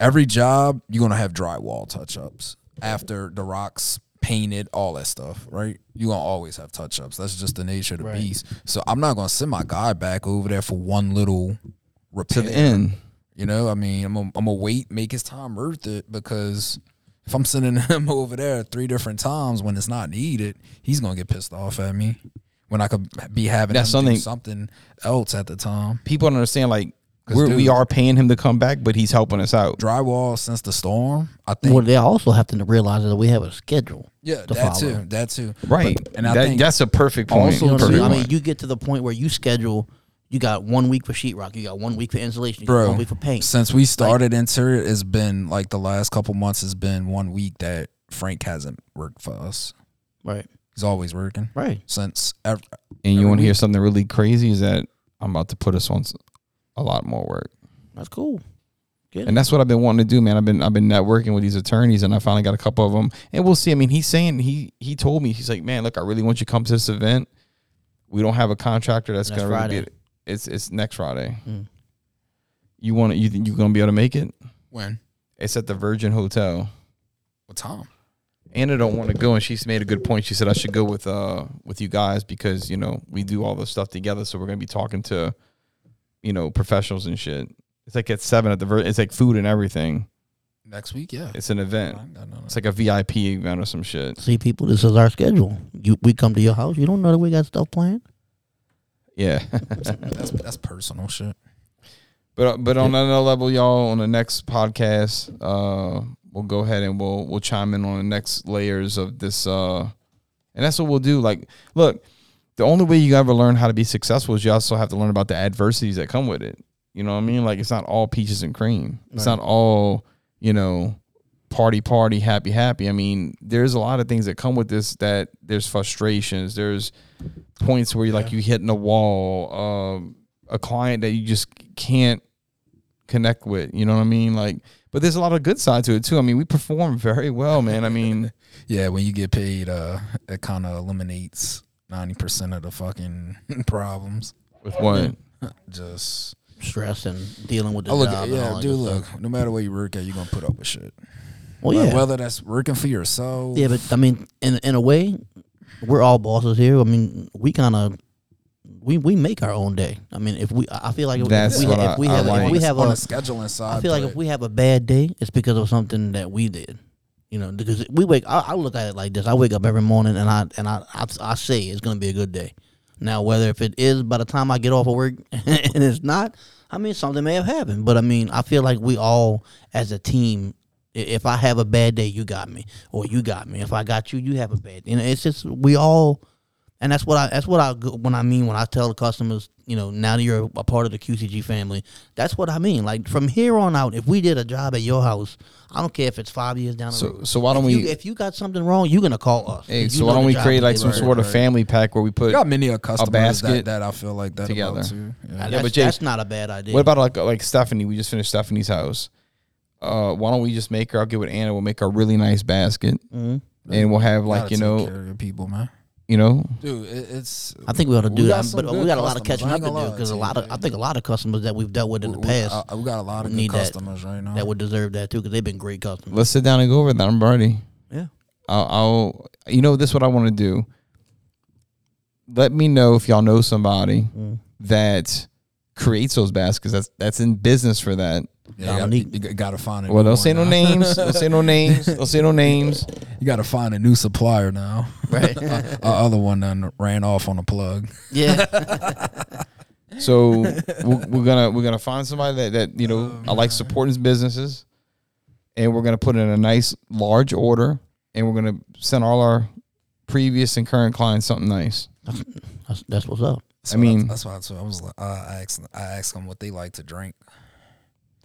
every job you're gonna have drywall touch ups after the rocks painted, all that stuff, right? You're gonna always have touch ups. That's just the nature of the Right. beast. So I'm not gonna send my guy back over there for one little repair. to the end. You know, I mean, I'm gonna, I'm gonna wait, make his time worth it because. If I'm sending him over there three different times when it's not needed, he's gonna get pissed off at me. When I could be having That's him do something- something else at the time. People don't understand, like we're, we are paying him to come back, but he's helping us out. drywall since the storm. I think. Well, they also have to realize that we have a schedule. yeah, to that follow. too. That too. Right. But- and I That- think that's a perfect point. also, You know I Perfect mean? I mean, point. you get to the point where you schedule. You got one week for sheetrock. You got one week for insulation. You got one week for paint. since we started interior, it's been like the last couple months has been one week that Frank hasn't worked for us. Right. He's always working Right. since. Ever, And you want to hear something really crazy? Is that I'm about to put us on s- a lot more work, That's cool. Get and that's what I've been wanting to do, man. I've been I've been networking with these attorneys, and I finally got a couple of them, and we'll see. I mean, he's saying he he told me he's like, man, look, I really want you to come to this event. We don't have a contractor that's Next gonna really Friday. Be. It's it's next Friday. Mm. You want to? You think you're gonna be able to make it? when? It's at the Virgin Hotel. What time? Anna don't want to go, and she's made a good point. She said I should go with uh with you guys because you know we do all this stuff together, so we're gonna be talking to, you know, professionals and shit. It's like at seven at the Virgin. it's like food and everything. Next week? Yeah. It's an event. I- I know that. It's like a VIP event or some shit. See, people, this is our schedule. You, we come to your house. You don't know that we got stuff planned. Yeah, that's that's personal shit. but but on another level, y'all, on the next podcast, uh, we'll go ahead and we'll we'll chime in on the next layers of this. Uh, and that's what we'll do. Like, look, the only way you ever learn how to be successful is you also have to learn about the adversities that come with it. You know what I mean? Like it's not all peaches and cream. It's not all you know party party happy happy. I mean, there's a lot of things that come with this. That there's frustrations. There's points where you like you hitting a wall. Um, a client that you just can't connect with. You know what I mean? Like, but there's a lot of good side to it too. I mean, we perform very well, man. I mean, Yeah, when you get paid, uh, it kind of eliminates ninety percent of the fucking problems. with what? Just Stress and dealing with the oh look, job. and all yeah, that dude, look. stuff. No matter where you work at, you're gonna put up with shit. Well, yeah. whether that's working for yourself. Yeah, but I mean, in in a way, we're all bosses here. I mean, we kind of we we make our own day. I mean, if we, I feel like if, That's we, what if we I- I have like. if we have on a, the scheduling side. I feel like if we have a bad day, it's because of something that we did. You know, because we wake. I, I look at it like this. I wake up every morning and I and I I, I say it's gonna be a good day. Now, whether if it is by the time I get off of work and it's not, I mean something may have happened. But I mean, I feel like we all as a team. I- If I have a bad day, you got me, or you got me. If I got you, you have a bad. You know, it's just we all and that's what I that's what I go- when I mean when I tell the customers, you know, now that you're a part of the QCG family, that's what I mean. Like from here on out, if we did a job at your house, I don't care if it's five years down the So road. so why don't if we? you, if you got something wrong, you're gonna call us. hey, so why don't we create like some right. sort of family pack where we put? I got many of customers basket that, that I feel like that together. about too. Yeah. Uh, yeah, that's, but Jay- that's not a bad idea. What about like like Stephanie? We just finished Stephanie's house. Uh, why don't we just make her? I'll get with Anna. We'll make a really nice basket, Mhm. and we'll have like Gotta you take know, care of people, man. you know, Dude, it, it's. I think we ought to do that, but we got a lot of customers, catching I up to do because a lot of I think a lot of customers that we've dealt with in the we, past I- we got a lot of need good that- customers right now. that would deserve that too because they've been great customers. let's sit down and go over that. I'm ready. Yeah. I'll, I'll you know, this is what I want to do. Let me know if y'all know somebody Mm. that creates those baskets. That's that's in business for that. Yeah, you, Dominique. gotta, you gotta find a Well, new don't one say no now. names. Don't say no names. Don't say no names. You gotta find a new supplier now. Right. Our other one done ran off on a plug. yeah. So we're, we're gonna we're gonna find somebody that that you know I like supporting businesses, and we're gonna put in a nice large order, and we're gonna send all our previous and current clients something nice. That's, that's what's up. So I mean- that's why I was like, uh, I asked, I asked them what they like to drink.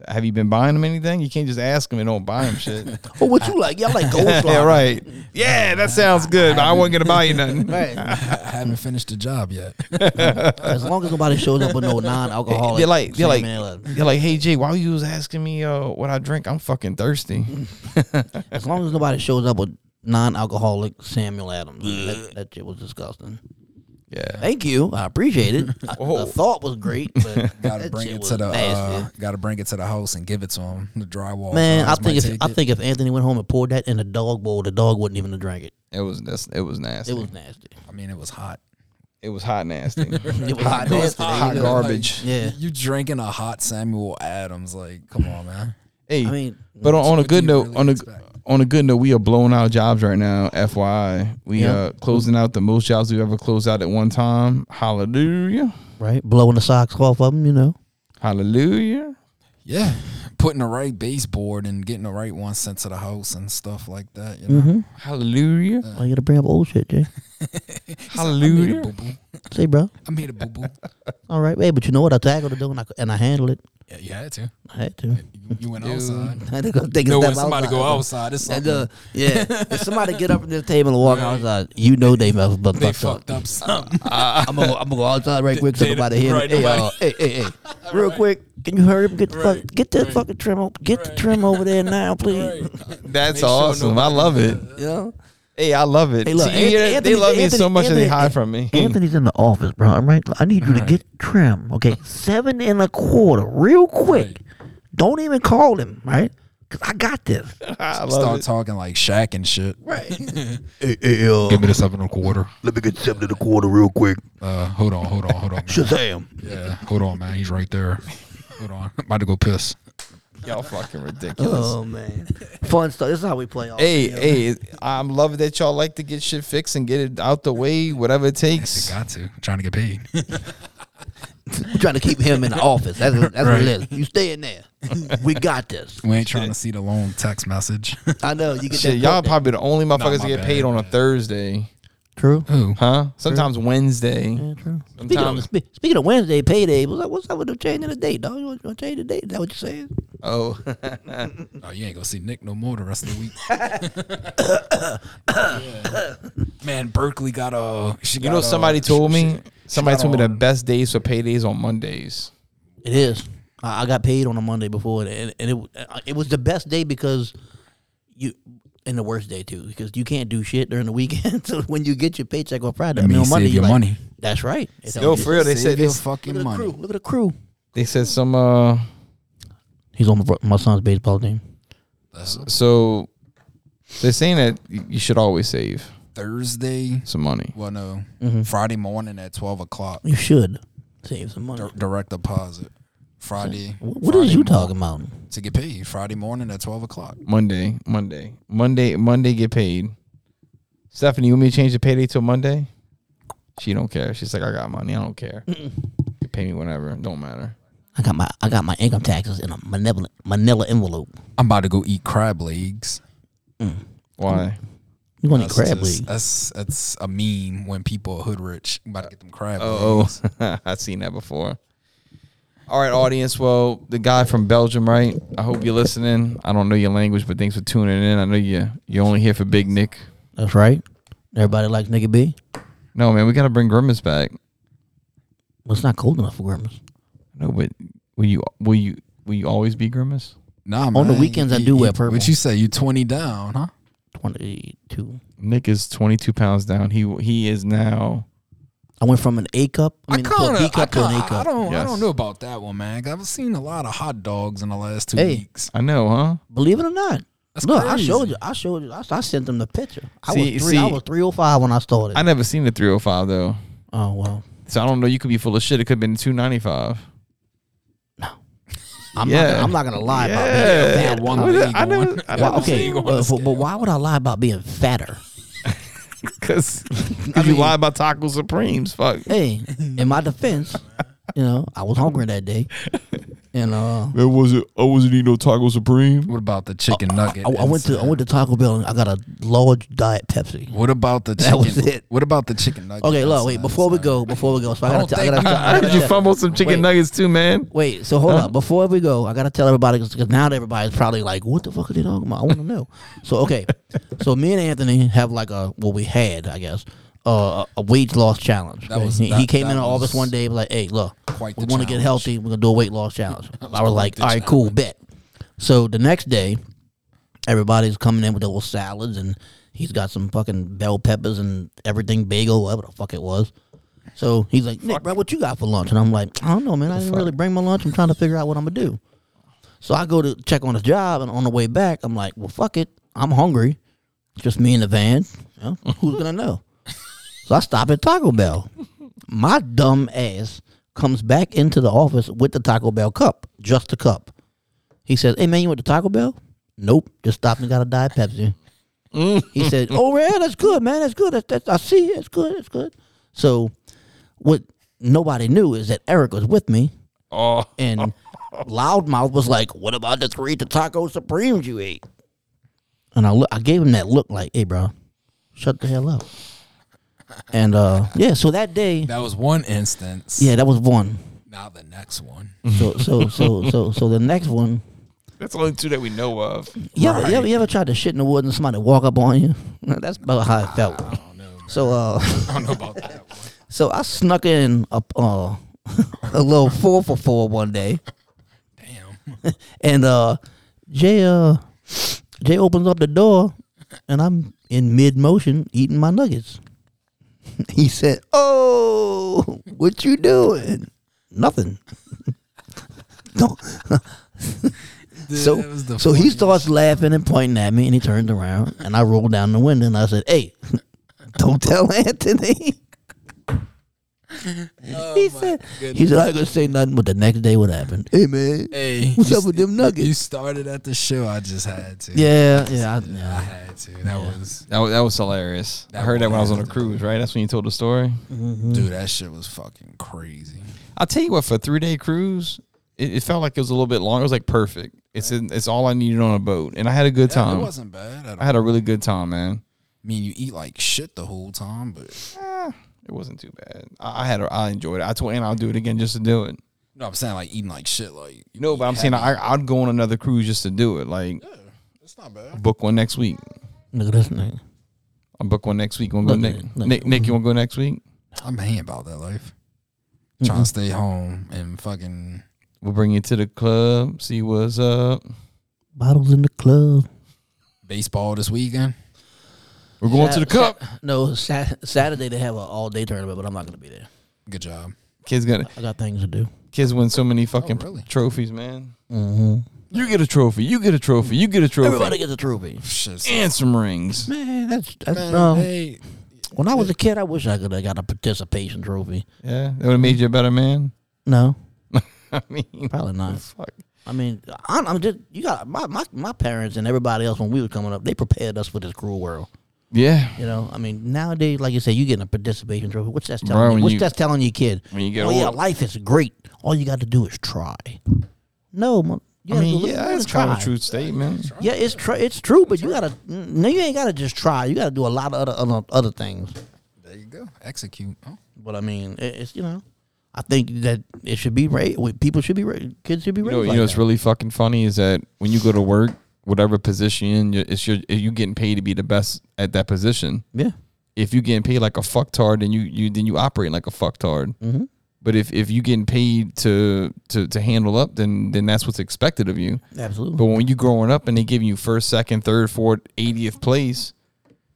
Have you been buying them anything? You can't just ask them and don't buy them shit. Oh, what you like? Y'all like gold yeah, right. Yeah, that sounds good. But I wasn't gonna buy you nothing. Right. I haven't finished the job yet. As long as nobody shows up with no non-alcoholic, They're like- they're like- Samuel Ale. You're like, hey Jay, why you was asking me uh, what I drink? I'm fucking thirsty. as long as nobody shows up with non-alcoholic Samuel Adams. that, that shit was disgusting. Yeah. Thank you, I appreciate it. I- Oh. The thought was great, but Got to that bring shit it was to the. Uh, nasty. Got to bring it to the house and give it to him. The drywall. Man, I think if I it. think if Anthony went home and poured that in a dog bowl, the dog wouldn't even have drank it. It was that's it was nasty. It was nasty. I mean, it was hot. it was hot nasty. It was Hot, hot nasty. hot nigga. garbage. Yeah. You drinking a hot Samuel Adams? Like, come on, man. hey, I mean, but on, on a what good you note, really on a expect? On a good note, we are blowing out jobs right now. FYI, we Yeah. uh closing out the most jobs we've ever closed out at one time. Hallelujah, right, blowing the socks off of them, you know. hallelujah. Yeah, putting the right baseboard and getting the right one sent to the house and stuff like that. You know, Mm-hmm. Hallelujah. Why you gotta bring up old shit, Jay? Hallelujah. boo boo. Say, bro. I made a boo boo. All right, hey, but you know what? I tackled it though, and I and I handled it. Yeah, you had to. I had to. You, you went Dude. outside. I had to go take a No, step when somebody go outside. outside, it's And, something. uh, yeah, if somebody get up from this table and walk Right. outside, you know they must have they fucked fucked up. up something. I'm gonna, go, I'm gonna go outside right quick so They- nobody hear right, me. Hey, nobody- uh, hey, hey, hey, real quick, can you hurry up and get the Right, fuck, get that right. fucking trim, o- get the trim over there now, please. That's Make sure awesome. I love it. You know, Hey, I love it. Hey, look, See, you hear that? Anthony- they love me so Anthony- much that they hide from me. Anthony's in the office, bro. I'm right. I need you to get trim, okay? Seven and a quarter, real quick. Don't even call him, right? Cause I got this. I love Start it. talking like Shaq and shit. Right. hey, hey, uh, Give me the seven and a quarter. let me get seven and a quarter real quick. Uh, hold on, hold on, hold on. man. Shazam. Yeah, hold on, man. He's right there. Hold on. I'm about to go piss. Y'all fucking ridiculous. Oh man, fun stuff. This is how we play. All Hey, hey, I'm loving that y'all like to get shit fixed and get it out the way, whatever it You takes. got to. I'm trying to get paid. We're trying to keep him in the office. That's, that's what it is. You stay in there. We got this. We ain't trying to see the long text message. I know you get Shit, that. y'all probably the only motherfuckers my that get bad, paid on a man. Thursday. True. Who? Huh? Sometimes Wednesday. Yeah, true. Speaking of, spe- speaking of Wednesday payday, what's up, what's up with the changing the date, dog? You want, to change the date? Is that what you're saying? Oh, Oh, you ain't gonna see Nick no more the rest of the week. Yeah. Man, Berkeley got a. She you got know, a- somebody uh, told she- me. she- Somebody got told me the on- best days for paydays on Mondays. It is. I, I got paid on a Monday before, and, and it uh, it was the best day because you. And the worst day too, because you can't do shit during the weekend. so when you get your paycheck on Friday, That I mean means on Monday, save your like, money. That's right. It's Yo, all- for real, they Save said your this, fucking Look at the money. crew. Look at the crew. they said some. Uh, He's on my, my son's baseball team. So they're saying that you should always save Thursday. some money. Well, no, Mm-hmm. Friday morning at twelve o'clock. You should save some money. Dir- direct deposit. Friday. What what Friday is you mor- talking about? To get paid Friday morning at twelve o'clock. Monday, Monday, Monday, Monday get paid. Stephanie, you want me to change the payday till Monday? She don't care. She's like, I got money. I don't care. You pay me whenever. It don't matter. I got my I got my income taxes in a manila Manila envelope. I'm about to go eat crab legs. Mm. Why? You want to crab legs? That's that's a meme when people are hood rich. I'm about to get them crab Oh, legs. oh. I've seen that before. All right, audience. Well, the guy from Belgium, right? I hope you're listening. I don't know your language, but thanks for tuning in. I know you you're only here for Big Nick. That's right. Everybody likes Nikki B. No, man, we gotta bring Grimace back. Well, it's not cold enough for Grimace. No, but will you will you will you always be Grimace? Nah, man. On the man. weekends, I do you- wear purple. What you say? You twenty down, huh? Twenty two. Nick is 22 pounds down. He he is now. I went from an A cup. I mean, to a B cup to an A I cup. don't, I don't know about that one, man. I've seen a lot of hot dogs in the last two Hey. weeks. I know, huh? Believe it or not. That's Look, I showed you. I showed you. I, I sent them the picture. I See- was three. I was three oh five when I started. I never seen the 305 though, oh well. so I don't know. You could be full of shit. It could have been 295. No. I'm Yeah. not. I'm not gonna lie about Yeah. being Yeah, one I leg I never- I never Well, okay, leg but, the but, scale. but why would I lie about being fatter? Because you lie about Taco Supremes. Fuck. Hey, in my defense, you know, I was hungry that day, and uh, It wasn't. I wasn't eating no Taco Supreme. What about the chicken nugget? I, I went to I went to Taco Bell and I got a large diet Pepsi. What about the That was it. What about the chicken nugget? Okay, look, wait. Before we go, before we go, so I I gotta, don't tell- I think- gotta, I I gotta you fumble some chicken Wait. nuggets too, man. Wait, so hold up. Before we go, I gotta tell everybody because now everybody's probably like, "What the fuck are they talking about?" I want to know. So okay, so me and Anthony have like a well, we had, I guess, uh, a weight loss challenge. That was- he, he that- came in that the office was one day, like, "Hey, look, Quite we the want to get challenge. healthy. We're gonna do a weight loss challenge." I was like, "All right, cool, bet." So the next day, everybody's coming in with their little salads, and he's got some fucking bell peppers and everything bagel, whatever the fuck it was. So he's like, Nick, bro, what you got for lunch? And I'm like, I don't know, man. I didn't really bring my lunch. I'm trying to figure out what I'm gonna do. So I go to check on his job, and on the way back, I'm like, well, fuck it. I'm hungry. Just me in the van. You know, who's gonna know? So I stop at Taco Bell. My dumb ass comes back into the office with the Taco Bell cup, just a cup. He says, "Hey man, you went to Taco Bell?" Nope, just stopped and got a diet Pepsi. He said, "Oh yeah, that's good, man. That's good. That's, that's I see. It's good. It's good." So, what nobody knew is that Eric was with me, Oh, and Loudmouth was like, "What about the three taco supremes you ate?" And I look, I gave him that look, like, "Hey, bro, shut the hell up." And uh, yeah, so that day, That was one instance. yeah, that was one. Now the next one. So so so so so the next one, that's the only two that we know of. you ever, you ever you ever tried to shit in the woods and somebody walk up on you? That's about how I felt. I don't know. So uh, I don't know about that one. so I snuck in a uh, a little four for four one day, Damn. and uh, Jay uh, Jay opens up the door, and I'm in mid motion eating my nuggets. He said, "Oh, what you doing? Nothing." no. So, That was so he starts laughing and pointing at me, and he turns around, and I roll down the window, and I said, "Hey, don't tell Anthony." he said, "He said I ain't gonna say nothing." But the next day, what happened? Hey man, Hey, what's you up with them nuggets? You started at the show. I just had to. Yeah, yeah, I, I had to. That was, That was, that was hilarious. I heard that when I was on a cruise, right? That's when you told the story. dude. That shit was fucking crazy. I'll tell you what, for a three day cruise, it, it felt like it was a little bit long. It was like perfect. It's in, it's all I needed on a boat, and I had a good Yeah, it wasn't bad at all. I had a really good time, man. I mean, you eat like shit the whole time, but Eh, it wasn't too bad. I, I had, a, I enjoyed it. I told Ann I'll do it again just to do it. no, I'm saying like eating like shit. Like You know, but I'm saying I, I'd go on another cruise just to do it. Like it's not bad. book one next week. Look at this nigga. I'll book one next week. Want to go Look, Nick? look. Nick, Nick, you want to go next week? I'm hanging about that life. Mm-hmm. Trying to stay home and fucking We'll bring you to the club. See what's up. Bottles in the club. baseball this weekend. We're going to the cup. No, Sat- Saturday they have an all day tournament, but I'm not gonna be there. Good job. Kids gonna I got things to do. kids win so many fucking really? trophies, man. Mm-hmm. You get a trophy. You get a trophy. You get a trophy. Everybody gets a trophy. Shit. and some rings. Man, that's, that's Man, no. hey, When I was a kid, I wish I could have got a participation trophy. Yeah, that would have made you a better man. No, I mean, probably not. fuck. I mean, I'm, I'm just you got my, my my parents and everybody else when we were coming up. They prepared us for this cruel world. Yeah, You know, I mean, nowadays, like you said, you getting a participation trophy. What's that telling when you? What's you- that telling your kid? when you get oh yeah, life is great. All you got to do is try. No, mo- you I mean, yeah, you kind of a true statement. Yeah, it's true. It's true, but you gotta. Mm, no, you ain't gotta just try. You gotta do a lot of other other, other things. there you go. Execute. Oh. But I mean, it, it's you know, I think that it should be raised. People should be raised. Kids should be You know, like you know what's really fucking funny is that when you go to work, whatever position you're in, it's your you getting paid to be the best at that position. yeah. If you getting paid like a fucktard, then you you then you operate like a fucktard. Mm-hmm. But if if you getting paid to to to handle up, then then that's what's expected of you. Absolutely. But when you growing up and they giving you first, second, third, fourth, 80th place,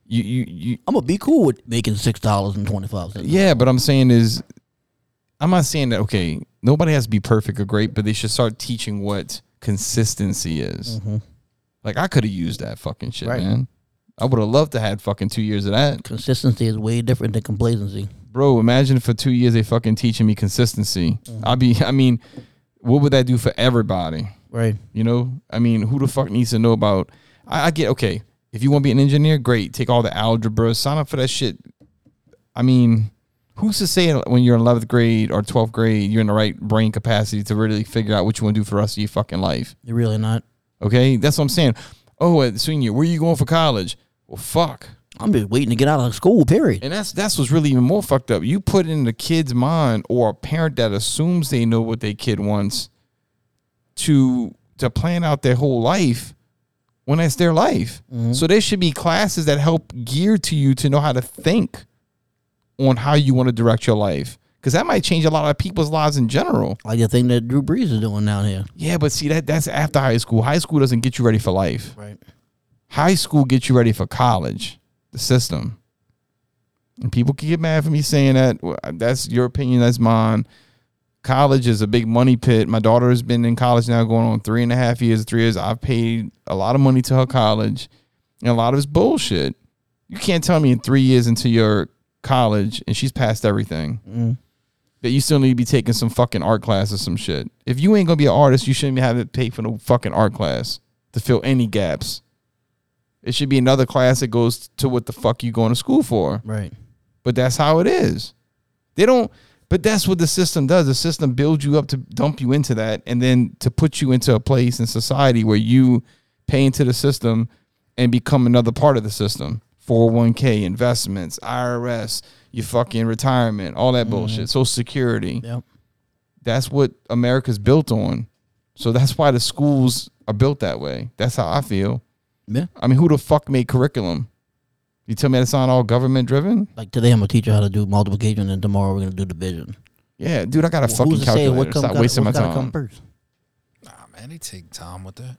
you you you I'm gonna be cool with making six dollars and twenty five cents. yeah. But I'm saying is, I'm not saying that okay. Nobody has to be perfect or great, but they should start teaching what consistency is. Like I could have used that fucking shit, Right. man. I would have loved to had fucking two years of that, Consistency is way different than complacency. bro. Imagine for two years they fucking teaching me consistency. Mm-hmm. I'd be. I mean, what would that do for everybody? Right. You know, I mean, who the fuck needs to know about? I, I get okay. If you want to be an engineer, great. Take all the algebra, sign up for that shit. I mean, who's to say when you're in 11th grade or 12th grade, you're in the right brain capacity to really figure out what you want to do for the rest of your fucking life? You're really not. Okay, that's what I'm saying. Oh, uh, at senior, where you going for college? Well, fuck. I'm just waiting to get out of school. Period. And that's that's what's really even more fucked up. You put in the kid's mind or a parent that assumes they know what their kid wants to to plan out their whole life when that's their life. Mm-hmm. So there should be classes that help gear to you to know how to think on how you want to direct your life. Cause that might change a lot of people's lives in general. Like the thing that Drew Brees is doing down here. Yeah, but see that that's after high school. High school doesn't get you ready for life. Right. High school gets you ready for college, the system. And people can get mad for me saying that. That's your opinion. That's mine. College is a big money pit. My daughter has been in college now going on three and a half years, three years. I've paid a lot of money to her college, and a lot of it's bullshit. You can't tell me in three years into your college and she's passed everything mm. That you still need to be taking some fucking art class or some shit. If you ain't gonna be an artist, you shouldn't be having to pay for no fucking art class to fill any gaps. It should be another class that goes to what the fuck you going to school for. Right. But that's how it is. They don't. But that's what the system does. The system builds you up to dump you into that, and then to put you into a place in society where you pay into the system and become another part of the system. 401k, investments, IRS, your fucking retirement, all that mm-hmm. bullshit, Social Security. Yep. That's what America's built on. So that's why the schools are built that way. That's how I feel. Yeah. I mean, who the fuck made curriculum? You tell me that's not all government driven? Like today, I'm gonna teach you how to do multiplication, and tomorrow we're gonna do division. Yeah, dude, I got a Who's fucking calculator. what come, Stop gotta- wasting my time. come first? Nah, man, they take time with that.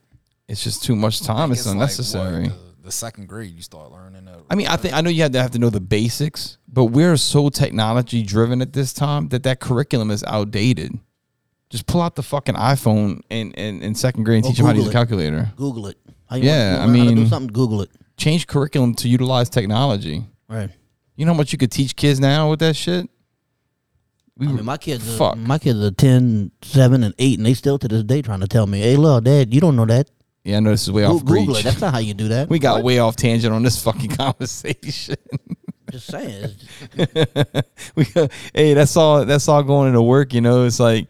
It's just too much time. think It's like, unnecessary. what, the, the second grade, you start learning that. I mean, I think I know you have to have to know the basics, but we're so technology driven at this time that that curriculum is outdated. Just pull out the fucking iPhone and in, in second grade and Or teach them how to use a it. calculator. Google it. How you Yeah, want, I you learn how to mean- do something. Google it. Change curriculum to utilize technology. Right. You know how much you could teach kids now with that shit? We I mean, my kids, are, fuck. my kids are 10, 7, and 8, and they still to this day trying to tell me, hey, look, Dad, you don't know that. Yeah, I know this is way Go- off Google breach. it. That's not how you do that. We got way off tangent on this fucking conversation. Just saying. It's- we got, hey, that's all. That's all going into work. You know, it's like,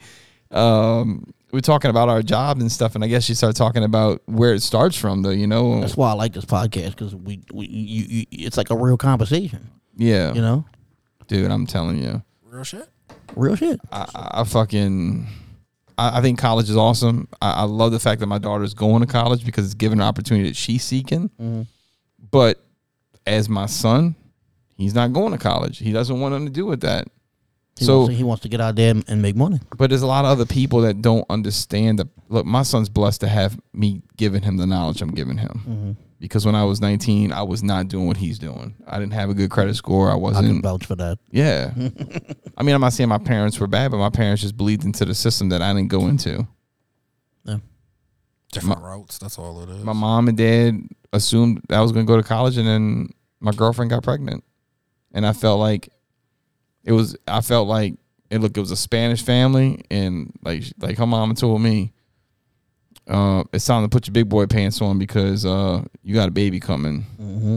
um, we're talking about our job and stuff, and I guess you start talking about where it starts from, though. You know, That's why I like this podcast because we, we you, you, it's like a real conversation. yeah, You know, dude. I'm telling you, Real shit. real shit. I, I I fucking, I, I think college is awesome. I, I love the fact that my daughter is going to college because it's giving her an opportunity that she's seeking. Mm-hmm. But as my son, he's not going to college. He doesn't want nothing to do with that. He so wants to, he wants to get out there and- and make money. But there's a lot of other people that don't understand the look. My son's blessed to have me giving him the knowledge I'm giving him. Because when I was 19, I was not doing what he's doing. I didn't have a good credit score. I wasn't. I can wasn't. vouch for that. Yeah. I mean, I'm not saying my parents were bad, but my parents just believed into the system that I didn't go into. Yeah. Different routes. That's all it is. My mom and dad assumed I was going to go to college, and then my girlfriend got pregnant, and I felt like it was. I felt like it. look, it was a Spanish family, and like like her mama told me, uh, it's time to put your big boy pants on because uh, you got a baby coming, hmm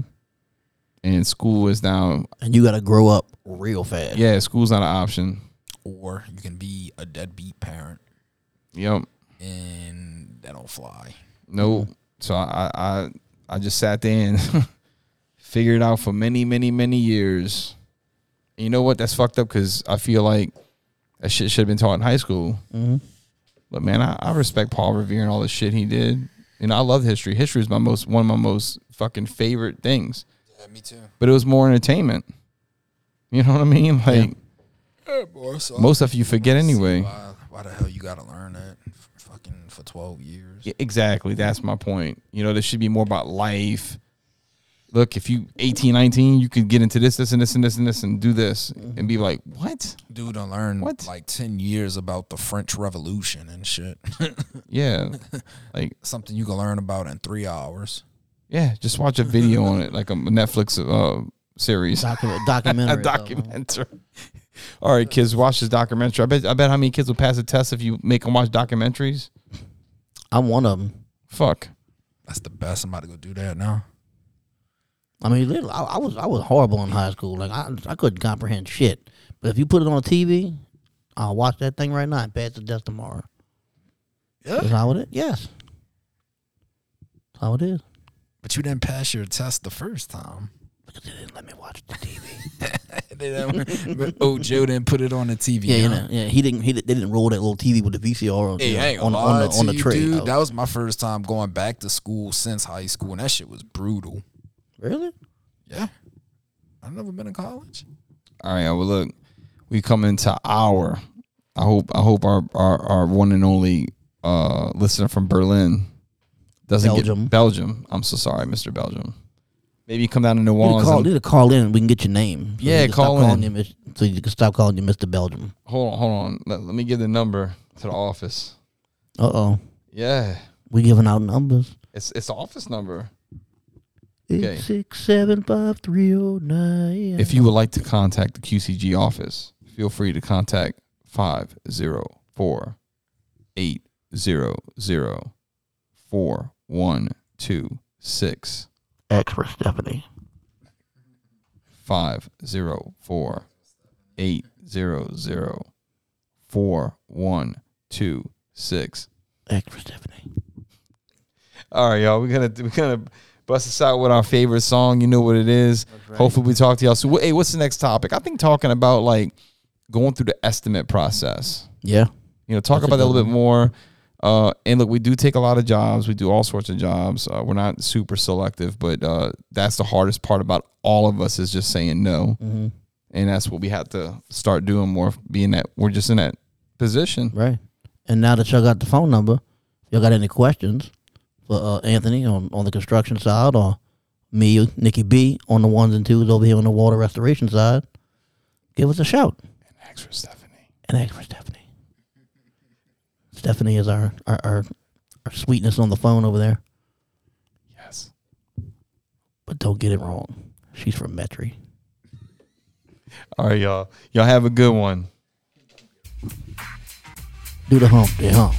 and school is now. And you got to grow up real fast. Yeah, school's not an option. or you can be a deadbeat parent, Yep. and that don't fly. No. So I, I I just sat there and figured out for many, many, many years. And you know what? That's fucked up because I feel like that shit should have been taught in high school. hmm But man, I, I respect Paul Revere and all the shit he did. And I love history. History is my most one of my most fucking favorite things. Yeah, me too. But it was more entertainment. You know what I mean? Like Yeah, boy. So most stuff you forget anyway. Why, why the hell you gotta learn that? f- Fucking for twelve years. Yeah, exactly. That's my point. You know, there should be more about life. Look, if you 18, 19, you could get into this, this, and this, and this, and this, and do this, and be like, what? Dude, I learned What? like ten years about the French Revolution and shit. Yeah, like Something you can learn about in three hours. yeah, just watch a video on it, like a Netflix uh, series, Document, a documentary. documentary. All right, kids, watch this documentary. I bet, I bet how many kids will pass a test if you make them watch documentaries. I'm one of them. Fuck. That's the best. I'm about to go do that now. I mean, literally, I, I was I was horrible in high school. Like I I couldn't comprehend shit. But if you put it on TV, I'll watch that thing right now and pass the test tomorrow. That's how it is. Yes. That's how it is. But you didn't pass your test the first time. Because they didn't let me watch the TV. But- oh, Joe didn't put it on the TV. Yeah, you know, yeah. He didn't. He they didn't roll that little TV with the VCR on, Hey, you know, on, on the on the tray. dude. That was my first time going back to school since high school, and that shit was brutal. Really? Yeah, I've never been in college. All right, well look, we come into our. I hope I hope our our, our one and only uh, listener from Berlin doesn't Belgium. get Belgium. I'm so sorry, Mr. Belgium. Maybe you come down to New You need to Orleans. call, and- to call in we can get your name. So Yeah, you can stop call in. You, so you can stop calling you Mr. Belgium. hold on, hold on. Let, let me give the number to the office. Uh oh. Yeah, We giving out numbers. it's it's the office number. Okay. Eight six seven five three oh nine. If you would like to contact the QCG office, feel free to contact 504 800 4126. X for Stephanie. 504 800 4126. X for Stephanie. All right, y'all. We're gonna we're gonna bust us out with our favorite song. You know what it is. Hopefully, we talk to y'all. So, hey, what's the next topic? I think talking about like going through the estimate process. Yeah. You know, talk That's about that a little bit more. Uh, and look, we do take a lot of jobs. We do all sorts of jobs. Uh, we're not super selective, but uh, that's the hardest part about all of us is just saying no. Mm-hmm. And that's what we have to start doing more. Being that we're just in that position. Right. And now that y'all got the phone number, y'all got any questions for uh, Anthony on, on the construction side or me, Nikki B, on the ones and twos over here on the water restoration side, give us a shout And Thanks for Stephanie. and ask for Stephanie. Stephanie is our, our, our, our sweetness on the phone over there. Yes. But don't get it wrong. She's from Metairie. All right, y'all. Y'all have a good one. Do the hump, the hump.